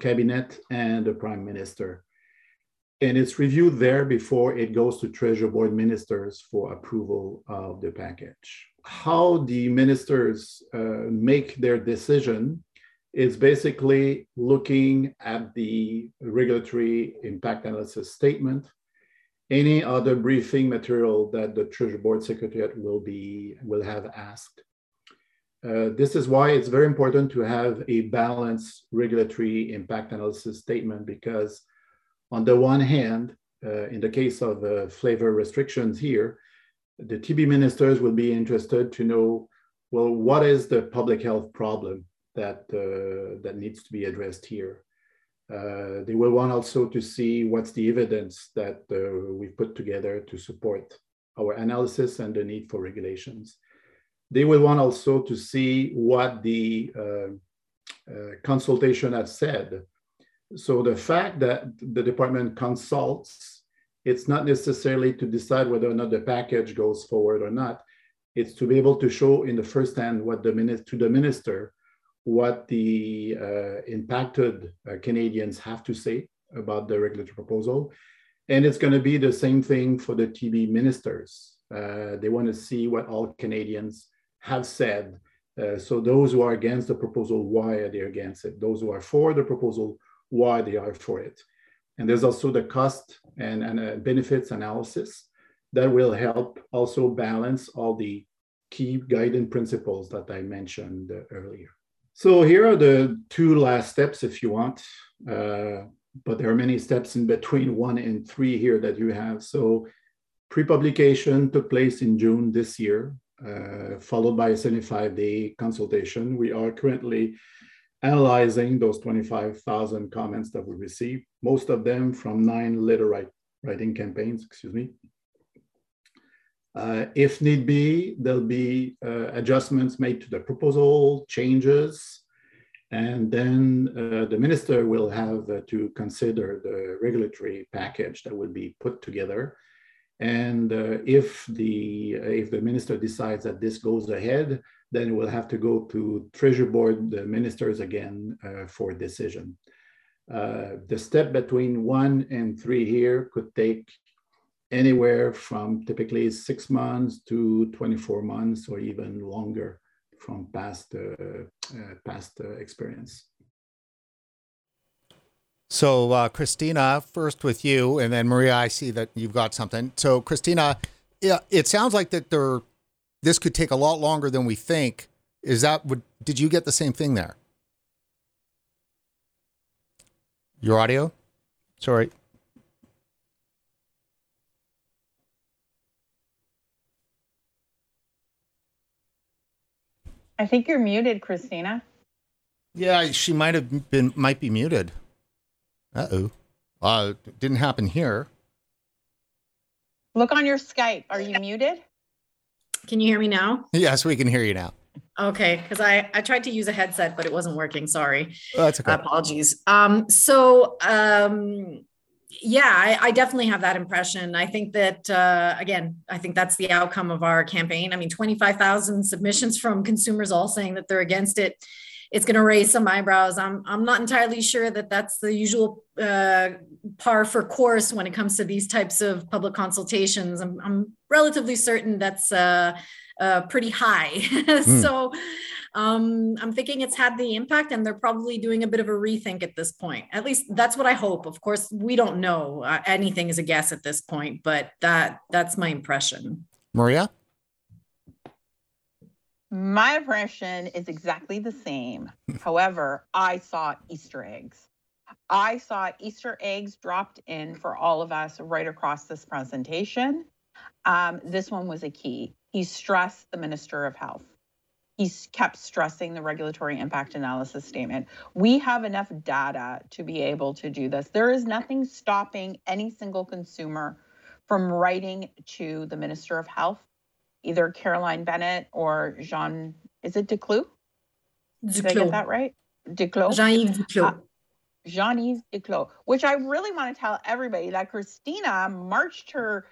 cabinet and the prime minister. And it's reviewed there before it goes to Treasury Board ministers for approval of the package. How the ministers uh, make their decision is basically looking at the regulatory impact analysis statement, any other briefing material that the Treasury Board Secretariat will be will have asked. Uh, this is why it's very important to have a balanced regulatory impact analysis statement because on the one hand, uh, in the case of uh, flavor restrictions here, the TB ministers will be interested to know, well, what is the public health problem that, uh, that needs to be addressed here. Uh, they will want also to see what's the evidence that uh, we've put together to support our analysis and the need for regulations. They will want also to see what the uh, consultation has said. So the fact that the department consults, it's not necessarily to decide whether or not the package goes forward or not. It's to be able to show in the first hand what the minute to the minister what the uh, impacted uh, Canadians have to say about the regulatory proposal. And it's going to be the same thing for the TB ministers. Uh, they want to see what all Canadians have said. Uh, so those who are against the proposal, why are they against it? Those who are for the proposal, why they are for it. And there's also the cost and, and uh, benefits analysis that will help also balance all the key guiding principles that I mentioned earlier. So here are the two last steps if you want, uh, but there are many steps in between one and three here that you have. So pre-publication took place in June this year, uh, followed by a 75-day consultation. We are currently analyzing those 25,000 comments that we received, most of them from nine letter write, writing campaigns, excuse me. Uh, if need be, there'll be uh, adjustments made to the proposal, changes, and then uh, the minister will have uh, to consider the regulatory package that will be put together. And uh, if the if the minister decides that this goes ahead, then we'll have to go to Treasury Board, the ministers again for decision. the step between one and three here could take anywhere from typically six months to 24 months or even longer from past, uh, uh, past uh, experience. So, uh, Christina, first with you, and then Maria, I see that you've got something. So, Christina, it sounds like that there, this could take a lot longer than we think. Is that would? Did you get the same thing there? Your audio, sorry. I think you're muted, Christina. Yeah, she might have been might be muted. Uh-oh. Uh didn't happen here. Look on your Skype. Are you muted? Can you hear me now? Yes, we can hear you now. Okay, because I I tried to use a headset, but it wasn't working. Sorry. Oh, that's okay. Apologies. Um, so um, yeah, I, I, definitely have that impression. I think that uh, again, I think that's the outcome of our campaign. I mean, twenty-five thousand submissions from consumers all saying that they're against it. It's going to raise some eyebrows. I'm I'm not entirely sure that that's the usual uh, par for course when it comes to these types of public consultations. I'm, I'm relatively certain that's uh, uh, pretty high. mm. So um, I'm thinking it's had the impact, and they're probably doing a bit of a rethink at this point. At least that's what I hope. Of course, we don't know. Uh, anything is a guess at this point, but that that's my impression. Maria. My impression is exactly the same. However, I saw Easter eggs. I saw Easter eggs dropped in for all of us right across this presentation. Um, this one was a key. He stressed the Minister of Health. He kept stressing the regulatory impact analysis statement. We have enough data to be able to do this. There is nothing stopping any single consumer from writing to the Minister of Health, either Caroline Bennett or Jean, is it Decloux? Did I get that right? Duclos. Jean-Yves Duclos. Uh, Jean-Yves Duclos, which I really want to tell everybody that Christina marched her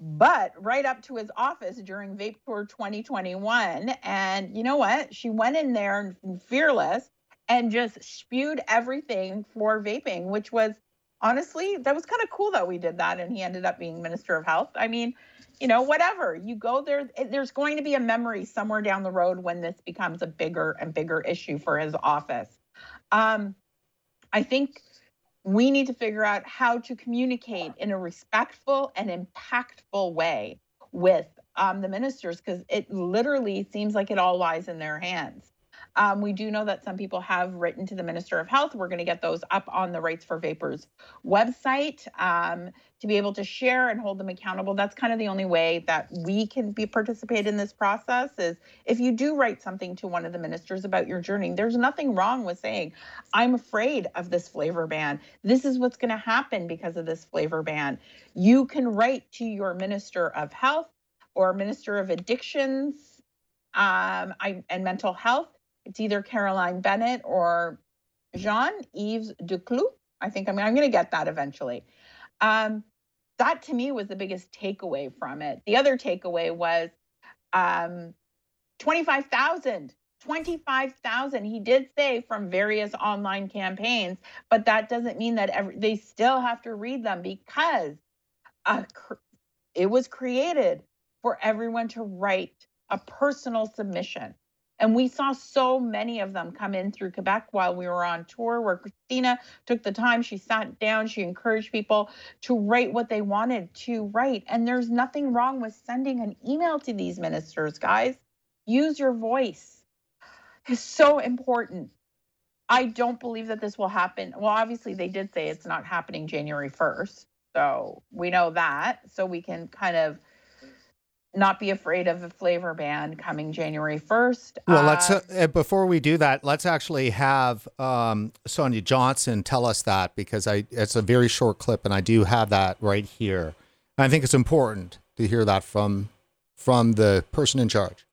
butt right up to his office during Vape Tour 2021. And you know what? She went in there fearless and just spewed everything for vaping, which was honestly, that was kind of cool that we did that. And he ended up being Minister of Health. I mean, you know, whatever you go there, there's going to be a memory somewhere down the road when this becomes a bigger and bigger issue for his office. Um, I think we need to figure out how to communicate in a respectful and impactful way with um, the ministers because it literally seems like it all lies in their hands. Um, we do know that some people have written to the Minister of Health. We're going to get those up on the Rights for Vapers website um, to be able to share and hold them accountable. That's kind of the only way that we can be participate in this process. Is if you do write something to one of the ministers about your journey, there's nothing wrong with saying, "I'm afraid of this flavor ban. This is what's going to happen because of this flavor ban." You can write to your Minister of Health or Minister of Addictions um, I, and Mental Health it's either Caroline Bennett or Jean Yves Duclos. I think I'm, I'm going to get that eventually. Um, that to me was the biggest takeaway from it. The other takeaway was um, 25,000. 25,000 he did say from various online campaigns but that doesn't mean that every, they still have to read them because uh, it was created for everyone to write a personal submission and we saw so many of them come in through Quebec while we were on tour, where Christina took the time, she sat down, she encouraged people to write what they wanted to write. And there's nothing wrong with sending an email to these ministers, guys. Use your voice. It's so important. I don't believe that this will happen. Well, obviously, they did say it's not happening January 1st. So we know that. So we can kind of not be afraid of a flavor ban coming January 1st. Well, uh, let's uh, before we do that, let's actually have um, Sonia Johnson tell us that because I it's a very short clip and I do have that right here. And I think it's important to hear that from from the person in charge.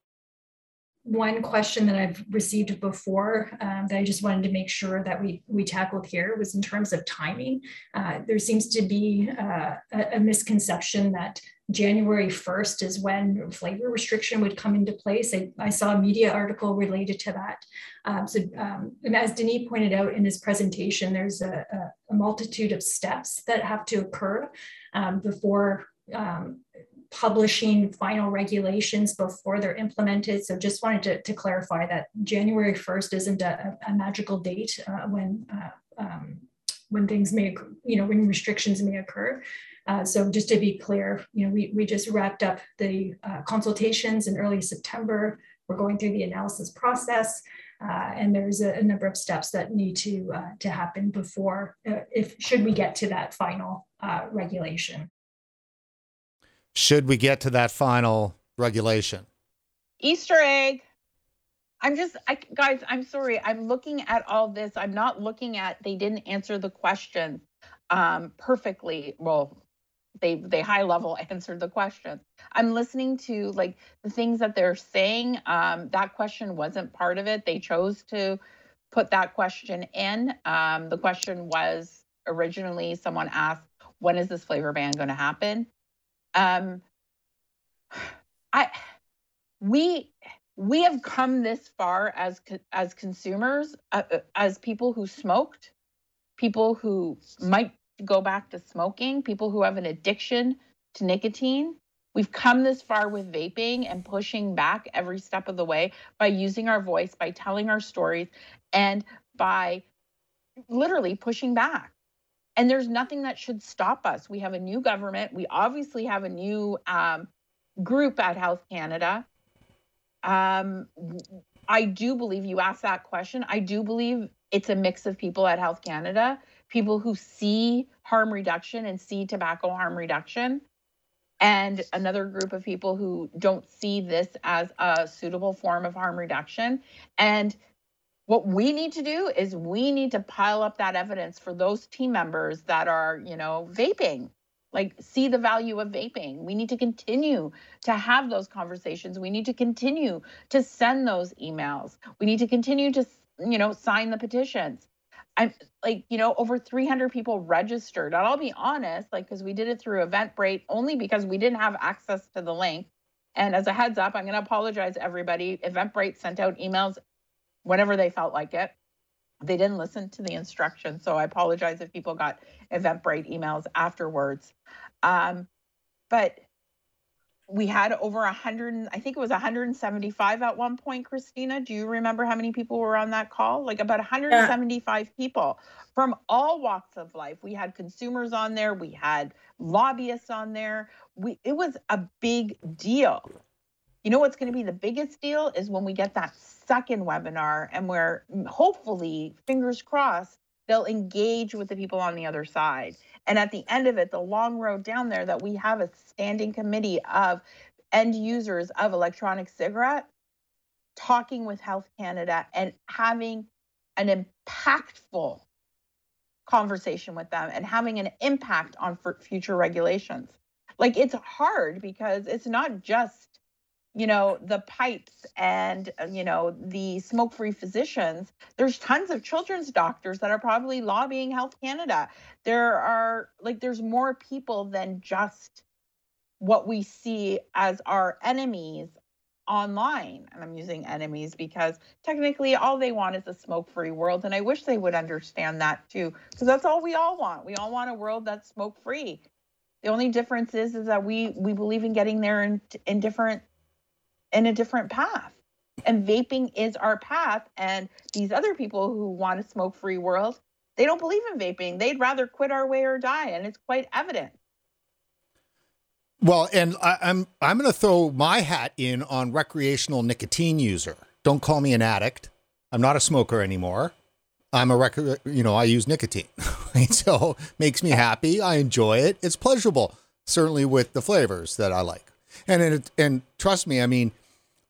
One question that I've received before um, that I just wanted to make sure that we we tackled here was in terms of timing. Uh, there seems to be uh, a, a misconception that January 1st is when flavor restriction would come into place. I, I saw a media article related to that. Um, so, um, as Denis pointed out in his presentation, there's a, a, multitude of steps that have to occur um, before um, publishing final regulations before they're implemented. So, just wanted to, to clarify that January 1st isn't a, a magical date uh, when uh, um, when things may, you know, when restrictions may occur. Uh, so just to be clear, you know, we, we just wrapped up the uh, consultations in early September. We're going through the analysis process, uh, and there's a, a, number of steps that need to uh, to happen before, uh, if should we get to that final uh, regulation. Should we get to that final regulation? Easter egg. I'm just, I, guys, I'm sorry. I'm looking at all this. I'm not looking at, they didn't answer the question um, perfectly. Well, they they high level answered the question. I'm listening to like the things that they're saying um, that question wasn't part of it. They chose to put that question in. Um, the question was originally someone asked when is this flavor ban going to happen? Um, i we we have come this far as as consumers uh, uh as people who smoked people who might go back to smoking, people who have an addiction to nicotine. We've come this far with vaping and pushing back every step of the way by using our voice, by telling our stories, and by literally pushing back. And there's nothing that should stop us. We have a new government. We obviously have a new um, group at Health Canada. Um, I do believe you asked that question. I do believe it's a mix of people at Health Canada people who see harm reduction and see tobacco harm reduction, and another group of people who don't see this as a suitable form of harm reduction. And what we need to do is we need to pile up that evidence for those team members that are, you know, vaping. Like see the value of vaping. We need to continue to have those conversations. We need to continue to send those emails. We need to continue to you know sign the petitions i'm like you know over 300 people registered. And i'll be honest like because we did it through eventbrite only because we didn't have access to the link. And as a heads up i'm going to apologize everybody. Eventbrite sent out emails whenever they felt like it. They didn't listen to the instructions so i apologize if people got eventbrite emails afterwards. Um, but we had over 100 i think it was 175 at one point christina. Do you remember how many people were on that call? Like about 175 yeah. people from all walks of life. We had consumers on there. We had lobbyists on there. We it was a big deal. You know what's going to be the biggest deal is when we get that second webinar and where mm, hopefully fingers crossed they'll engage with the people on the other side. And at the end of it, the long road down there, that we have a standing committee of end users of electronic cigarette talking with Health Canada and having an impactful conversation with them and having an impact on future regulations. Like it's hard because it's not just you know the pipes and uh, you know the smoke free physicians there's tons of children's doctors that are probably lobbying health canada. There are like there's more people than just what we see as our enemies online. And i'm using enemies because technically all they want is a smoke free world and i wish they would understand that too because that's all we all want. We all want a world that's smoke free the only difference is is that we we believe in getting there in in different in a different path. And vaping is our path. And these other people who want a smoke free world, they don't believe in vaping. They'd rather quit our way or die. And it's quite evident. Well, and I, I'm I'm going to throw my hat in on recreational nicotine user. Don't call me an addict. I'm not a smoker anymore. I'm a rec- you know I use nicotine, so makes me happy. I enjoy it. It's pleasurable, certainly with the flavors that I like. And it, and trust me, I mean,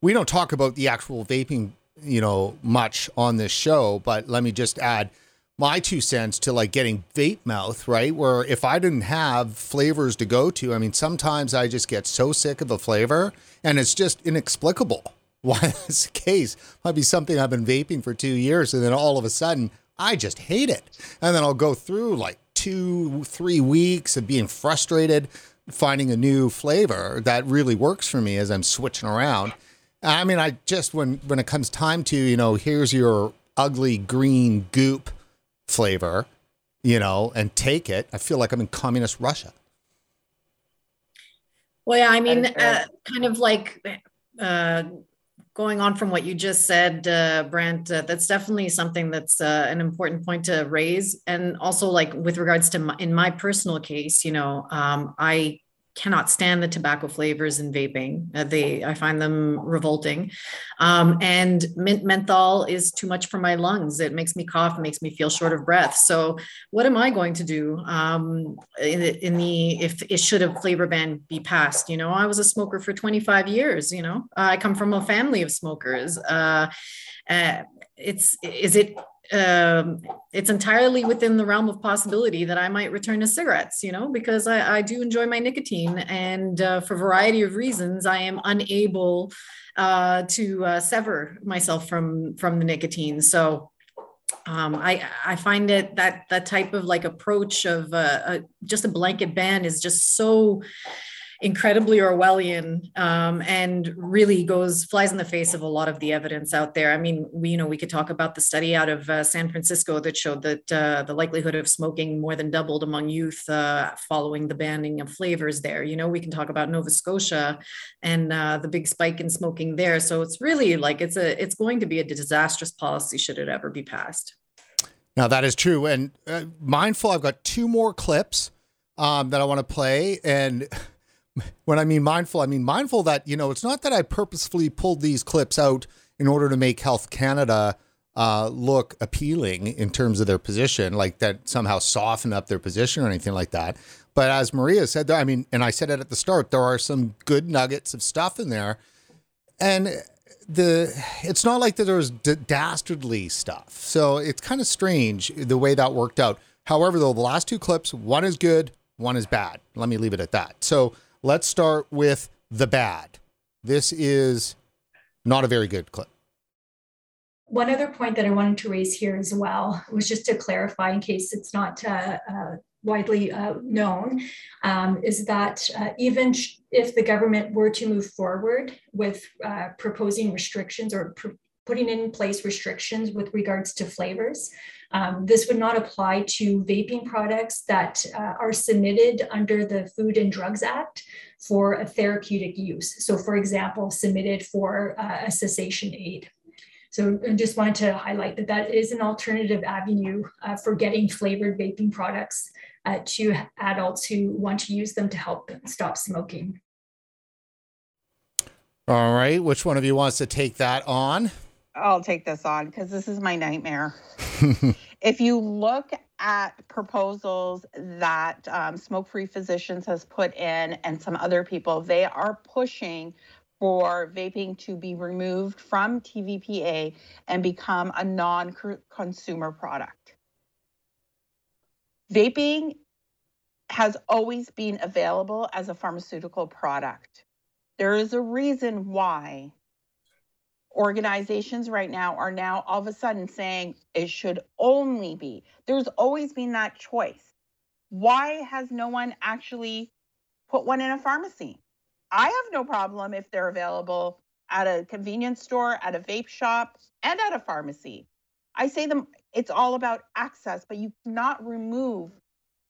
we don't talk about the actual vaping, you know, much on this show, but let me just add my two cents to like getting vape mouth, right? Where if I didn't have flavors to go to, I mean, sometimes I just get so sick of a flavor and it's just inexplicable why that's the case. Might be something I've been vaping for two years and then all of a sudden I just hate it. And then I'll go through like two, three weeks of being frustrated finding a new flavor that really works for me as I'm switching around. I mean, I just when when it comes time to you know, here's your ugly green goop flavor, you know, and take it. I feel like I'm in communist Russia. Well, yeah, I mean, uh, kind of like uh, going on from what you just said, uh, Brent, uh, that's definitely something that's uh, an important point to raise. And also, like with regards to my, in my personal case, you know, um, I cannot stand the tobacco flavors in vaping. Uh, they, I find them revolting. Um, and mint menthol is too much for my lungs. It makes me cough, makes me feel short of breath. So, what am I going to do um, in, the, in the if it should a flavor ban be passed? You know, I was a smoker for 25 years. You know, I come from a family of smokers. Uh, uh it's is it um, it's entirely within the realm of possibility that I might return to cigarettes, you know, because I, I do enjoy my nicotine. And uh, for a variety of reasons, I am unable uh, to uh, sever myself from, from the nicotine. So um, I, I find it that that type of like approach of uh, just a blanket ban is just so incredibly Orwellian um, and really goes flies in the face of a lot of the evidence out there. I mean, we you know we could talk about the study out of uh, San Francisco that showed that uh, the likelihood of smoking more than doubled among youth uh, following the banning of flavors there. You know, we can talk about Nova Scotia and uh, the big spike in smoking there. So it's really like it's a it's going to be a disastrous policy should it ever be passed. Now that is true, and uh, mindful. I've got two more clips um, that I want to play, and when I mean mindful, I mean mindful that, you know, it's not that I purposefully pulled these clips out in order to make Health Canada uh, look appealing in terms of their position, like that somehow soften up their position or anything like that. But as Maria said, I mean, and I said it at the start, there are some good nuggets of stuff in there, and the it's not like that there's d- dastardly stuff. So it's kind of strange the way that worked out. However, though, the last two clips, one is good, one is bad. Let me leave it at that. So let's start with the bad. This is not a very good clip. One other point that I wanted to raise here as well was just to clarify, in case it's not uh, uh, widely uh, known, um, is that uh, even if the government were to move forward with uh, proposing restrictions or pr- putting in place restrictions with regards to flavors, um, this would not apply to vaping products that uh, are submitted under the Food and Drugs Act for a therapeutic use. So, for example, submitted for a cessation aid. So I just wanted to highlight that that is an alternative avenue uh, for getting flavored vaping products uh, to adults who want to use them to help stop smoking. All right. Which one of you wants to take that on? I'll take this on because this is my nightmare. if you look at proposals that um, Smoke Free Physicians has put in and some other people, they are pushing for vaping to be removed from TVPA and become a non consumer product. Vaping has always been available as a pharmaceutical product. There is a reason why organizations right now are now all of a sudden saying it should only be. There's always been that choice. Why has no one actually put one in a pharmacy? I have no problem if they're available at a convenience store, at a vape shop, and at a pharmacy. I say them it's all about access, but you cannot remove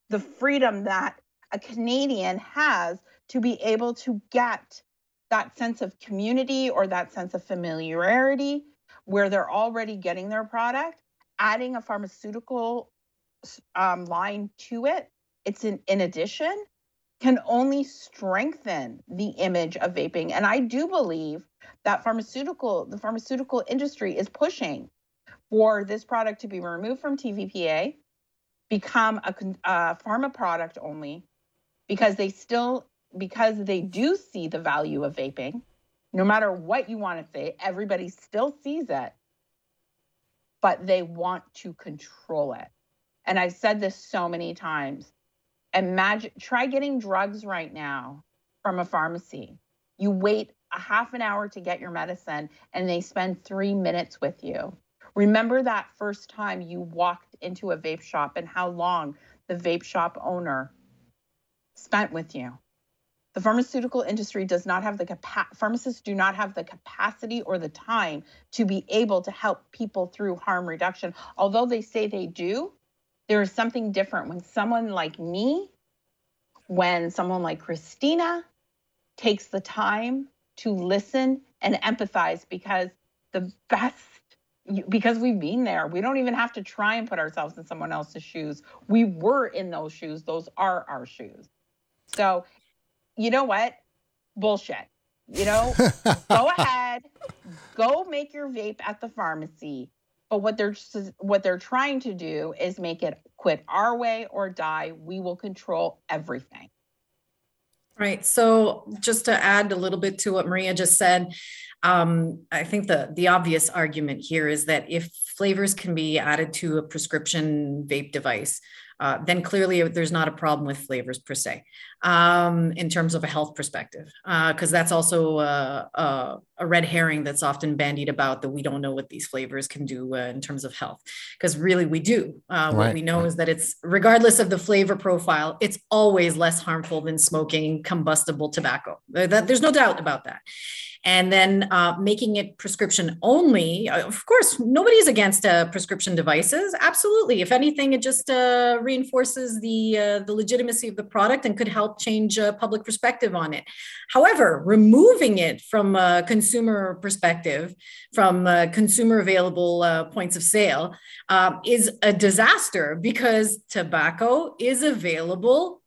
the freedom that a Canadian has to be able to get that sense of community or that sense of familiarity where they're already getting their product, adding a pharmaceutical um, line to it. It's in, in addition can only strengthen the image of vaping. And I do believe that pharmaceutical, the pharmaceutical industry is pushing for this product to be removed from TVPA, become a, a pharma product only, because they still, because they do see the value of vaping. No matter what you want to say, everybody still sees it, but they want to control it. And I've said this so many times imagine try getting drugs right now from a pharmacy. You wait a half an hour to get your medicine and they spend 3 minutes with you. Remember that first time you walked into a vape shop and how long the vape shop owner spent with you. The pharmaceutical industry does not have the capa- pharmacists do not have the capacity or the time to be able to help people through harm reduction. Although they say they do, there is something different. When someone like me, when someone like Christina takes the time to listen and empathize because the best because we've been there we don't even have to try and put ourselves in someone else's shoes. We were in those shoes. Those are our shoes. So you know what bullshit you know go ahead go make your vape at the pharmacy but what they're what they're trying to do is make it quit our way or die. We will control everything. Right. So just to add a little bit to what Maria just said, um, I think the the obvious argument here is that if flavors can be added to a prescription vape device, uh, then clearly there's not a problem with flavors per se um, in terms of a health perspective, because uh, that's also a, a, a, red herring that's often bandied about that we don't know what these flavors can do uh, in terms of health. Because really, we do. Uh, right. What we know is that it's, regardless of the flavor profile, it's always less harmful than smoking combustible tobacco. That, there's no doubt about that and then uh, making it prescription only. Uh, of course, nobody's against uh, prescription devices. Absolutely. If anything, it just uh, reinforces the uh, the legitimacy of the product and could help change uh, public perspective on it. However, removing it from a consumer perspective, from consumer available points of sale, is a disaster because tobacco is available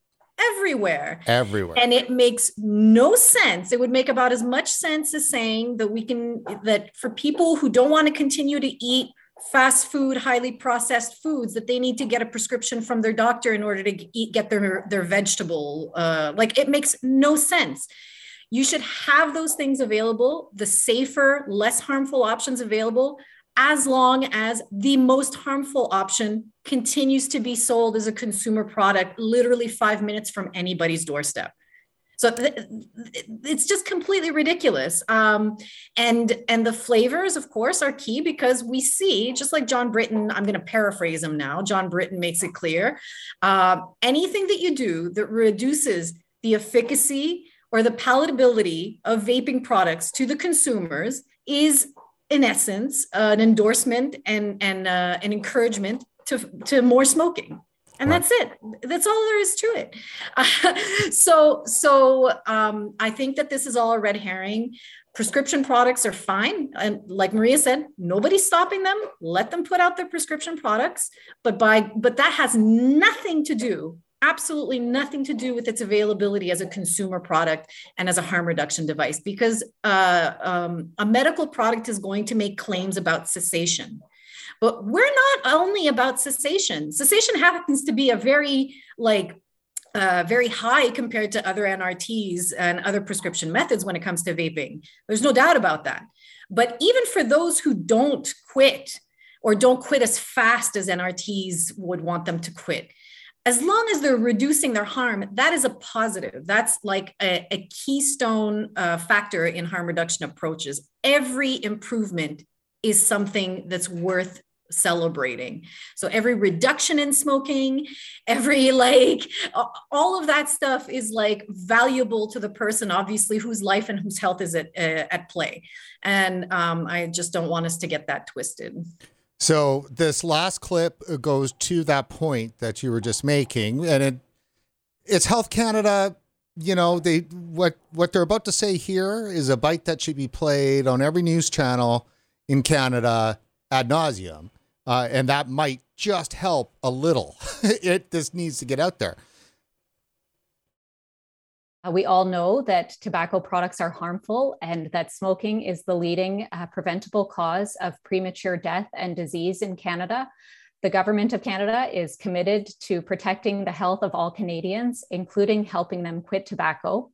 everywhere. Everywhere. And it makes no sense. It would make about as much sense as saying that we can, that for people who don't want to continue to eat fast food, highly processed foods that they need to get a prescription from their doctor in order to eat, get their, their vegetable. Uh, like it makes no sense. You should have those things available, the safer, less harmful options available, as long as the most harmful option continues to be sold as a consumer product, literally five minutes from anybody's doorstep. So th- it's just completely ridiculous. Um, and and the flavors, of course, are key because we see, just like John Britton, I'm going to paraphrase him now. John Britton makes it clear: uh, anything that you do that reduces the efficacy or the palatability of vaping products to the consumers is, in essence, uh, an endorsement and and uh, an encouragement to to more smoking. And that's it. That's all there is to it. Uh, so so um, i think that this is all a red herring. Prescription products are fine. And like maria said nobody's stopping them. Let them put out their prescription products. But by but that has nothing to do absolutely nothing to do with its availability as a consumer product and as a harm reduction device because uh, um, a medical product is going to make claims about cessation but we're not only about cessation. Cessation happens to be a very like uh, very high compared to other NRTs and other prescription methods when it comes to vaping. There's no doubt about that. But even for those who don't quit or don't quit as fast as NRTs would want them to quit, as long as they're reducing their harm, that is a positive. That's like a, a keystone uh, factor in harm reduction approaches. Every improvement is something that's worth celebrating. So every reduction in smoking, every like all of that stuff is like valuable to the person, obviously, whose life and whose health is at uh, at play. And um, I just don't want us to get that twisted. So this last clip goes to that point that you were just making, and it it's Health Canada. You know, they what what they're about to say here is a bite that should be played on every news channel in Canada ad nauseum uh, and that might just help a little. it this needs to get out there. Uh, we all know that tobacco products are harmful and that smoking is the leading uh, preventable cause of premature death and disease in Canada. The Government of Canada is committed to protecting the health of all Canadians, including helping them quit tobacco.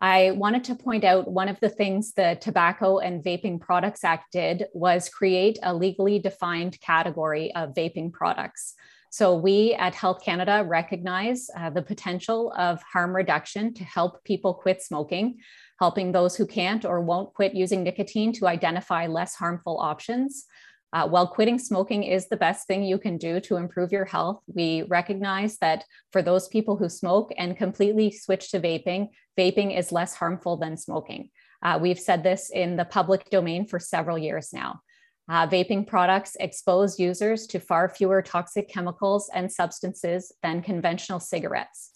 I wanted to point out one of the things the Tobacco and Vaping Products Act did was create a legally defined category of vaping products. So, we at Health Canada recognize uh, the potential of harm reduction to help people quit smoking, helping those who can't or won't quit using nicotine to identify less harmful options. Uh, while quitting smoking is the best thing you can do to improve your health, we recognize that for those people who smoke and completely switch to vaping, vaping is less harmful than smoking. Uh, we've said this in the public domain for several years now. Uh, vaping products expose users to far fewer toxic chemicals and substances than conventional cigarettes.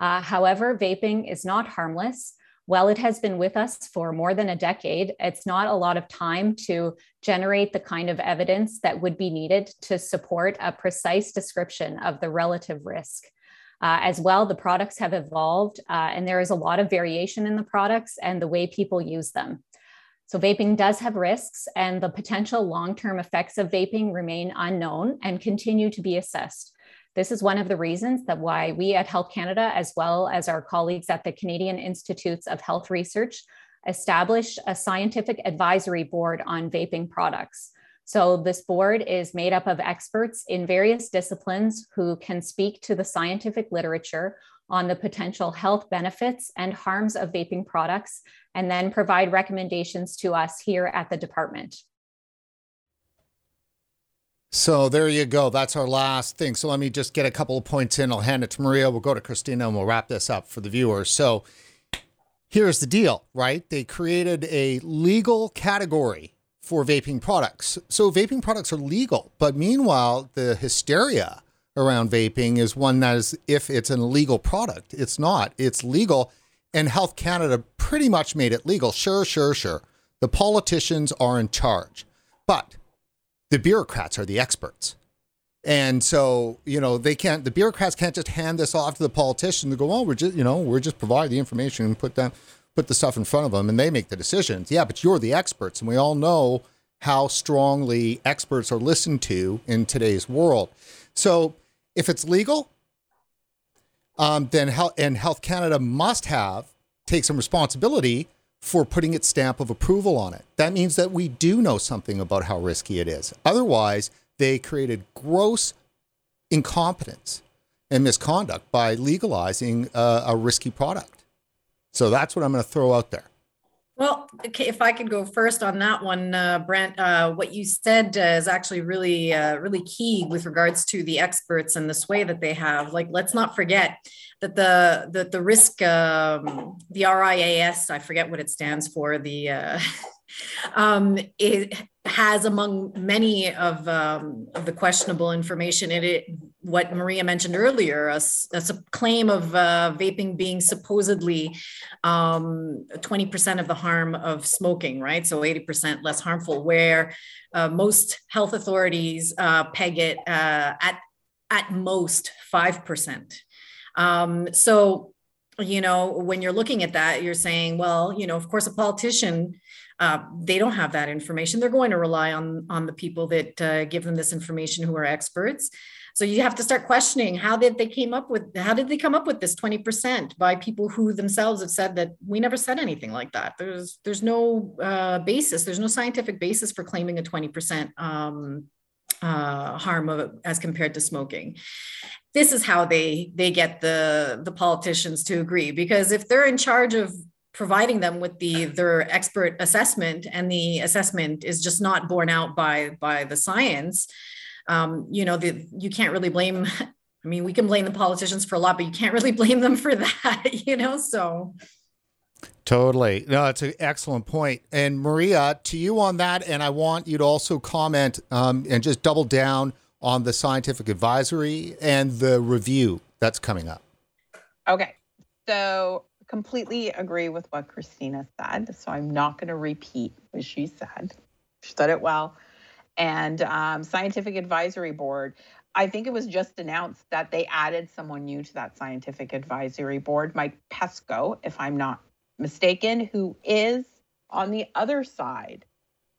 Uh, however, vaping is not harmless while it has been with us for more than a decade, it's not a lot of time to generate the kind of evidence that would be needed to support a precise description of the relative risk. Uh, as well, the products have evolved uh, and there is a lot of variation in the products and the way people use them. So, vaping does have risks, and the potential long term effects of vaping remain unknown and continue to be assessed. This is one of the reasons that why we at Health Canada, as well as our colleagues at the Canadian Institutes of Health Research, established a scientific advisory board on vaping products. So, this board is made up of experts in various disciplines who can speak to the scientific literature on the potential health benefits and harms of vaping products, and then provide recommendations to us here at the department. So there you go. That's our last thing. So let me just get a couple of points in. I'll hand it to Maria. We'll go to Christina and we'll wrap this up for the viewers. So here's the deal, right? They created a legal category for vaping products. So vaping products are legal, but meanwhile, the hysteria around vaping is one that is if it's an illegal product. It's not. It's legal. And Health Canada pretty much made it legal. Sure, sure, sure. The politicians are in charge. But the bureaucrats are the experts. And so, you know, they can't, the bureaucrats can't just hand this off to the politicians to go, oh, we're just, you know, we're just provide the information and put them, put the stuff in front of them and they make the decisions. Yeah, but you're the experts. And we all know how strongly experts are listened to in today's world. So if it's legal, um, then health and Health Canada must have take some responsibility for putting its stamp of approval on it. That means that we do know something about how risky it is. Otherwise, they created gross incompetence and misconduct by legalizing uh, a risky product. So that's what I'm going to throw out there. Well, okay, if I could go first on that one, uh, Brent, uh, what you said uh, is actually really, uh, really key with regards to the experts and the sway that they have. Like, let's not forget that the the, the risk, um, the RIAS, I forget what it stands for, the uh, um, it has among many of, um, of the questionable information in it what maria mentioned earlier a, a claim of uh, vaping being supposedly um, 20% of the harm of smoking right so 80% less harmful where uh, most health authorities uh, peg it uh, at at most 5% um, so you know when you're looking at that you're saying well you know of course a politician uh, they don't have that information. They're going to rely on on the people that uh, give them this information, who are experts. So you have to start questioning how did they came up with how did they come up with this 20% by people who themselves have said that we never said anything like that. There's there's no uh, basis. There's no scientific basis for claiming a 20% um, uh, harm of, as compared to smoking. This is how they they get the the politicians to agree because if they're in charge of providing them with the their expert assessment and the assessment is just not borne out by by the science um, you know the, you can't really blame i mean we can blame the politicians for a lot but you can't really blame them for that you know so Totally. No, it's an excellent point. And Maria, to you on that, and I want you to also comment um, and just double down on the scientific advisory and the review that's coming up. Okay. So completely agree with what Christina said, so I'm not going to repeat what she said. She said it well. And um, Scientific Advisory Board, I think it was just announced that they added someone new to that Scientific Advisory Board, Mike Pesko, if I'm not mistaken, who is on the other side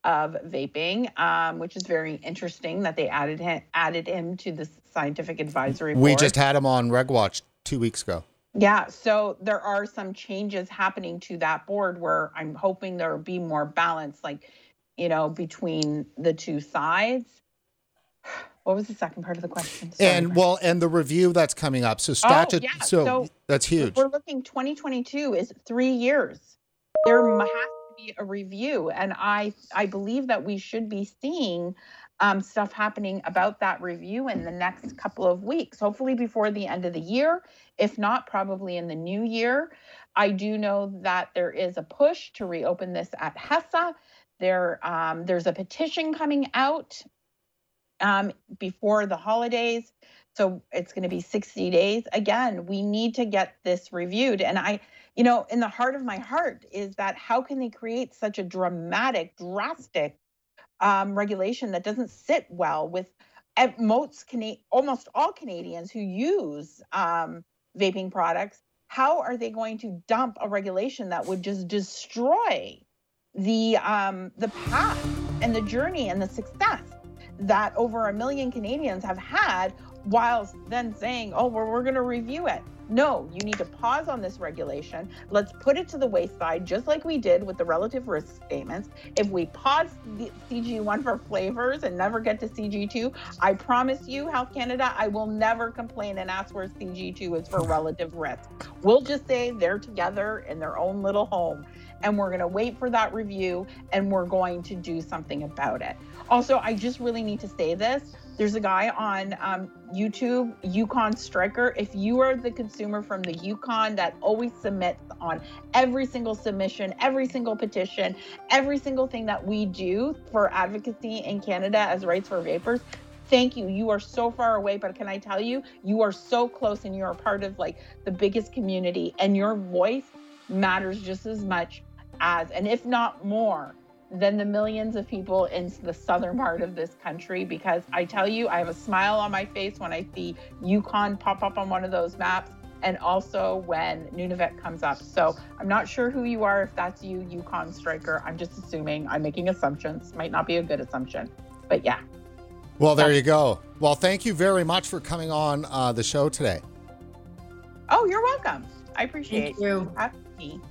of vaping, um, which is very interesting that they added him, added him to the Scientific Advisory Board. We just had him on RegWatch two weeks ago. Yeah, so there are some changes happening to that board where I'm hoping there will be more balance, like, you know, between the two sides. What was the second part of the question? Sorry, and well, and the review that's coming up. So statute, oh, yeah. so, so, that's huge. We're looking 2022 is three years. There has to be a review, and I I believe that we should be seeing um, stuff happening about that review in the next couple of weeks, hopefully before the end of the year, if not, probably in the new year. I do know that there is a push to reopen this at HESA. There, um, there's a petition coming out um, before the holidays. So it's going to be 60 days. Again, we need to get this reviewed. And I, you know, in the heart of my heart is that how can they create such a dramatic, drastic um, regulation that doesn't sit well with most Cana- almost all Canadians who use um, vaping products. How are they going to dump a regulation that would just destroy the um, the path and the journey and the success that over a million Canadians have had, whilst then saying, "Oh, we're, we're going to review it." No, you need to pause on this regulation. Let's put it to the wayside, just like we did with the relative risk statements. If we pause the CG1 for flavors and never get to CG2, I promise you, Health Canada, I will never complain and ask where CG2 is for relative risk. We'll just say they're together in their own little home and we're going to wait for that review and we're going to do something about it. Also, I just really need to say this. There's a guy on um, YouTube, Yukon Striker. If you are the consumer from the Yukon that always submits on every single submission, every single petition, every single thing that we do for advocacy in Canada as Rights for Vapers, thank you. You are so far away, but can I tell you, you are so close and you're part of like the biggest community, and your voice matters just as much as, and if not more, than the millions of people in the southern part of this country because I tell you, I have a smile on my face when I see Yukon pop up on one of those maps. and also when Nunavut comes up. So I'm not sure who you are, if that's you, Yukon Striker. I'm just assuming, I'm making assumptions. Might not be a good assumption, but yeah. Well, there you go. Well, thank you very much for coming on uh, the show today. Oh, you're welcome. I appreciate Thank you. having me.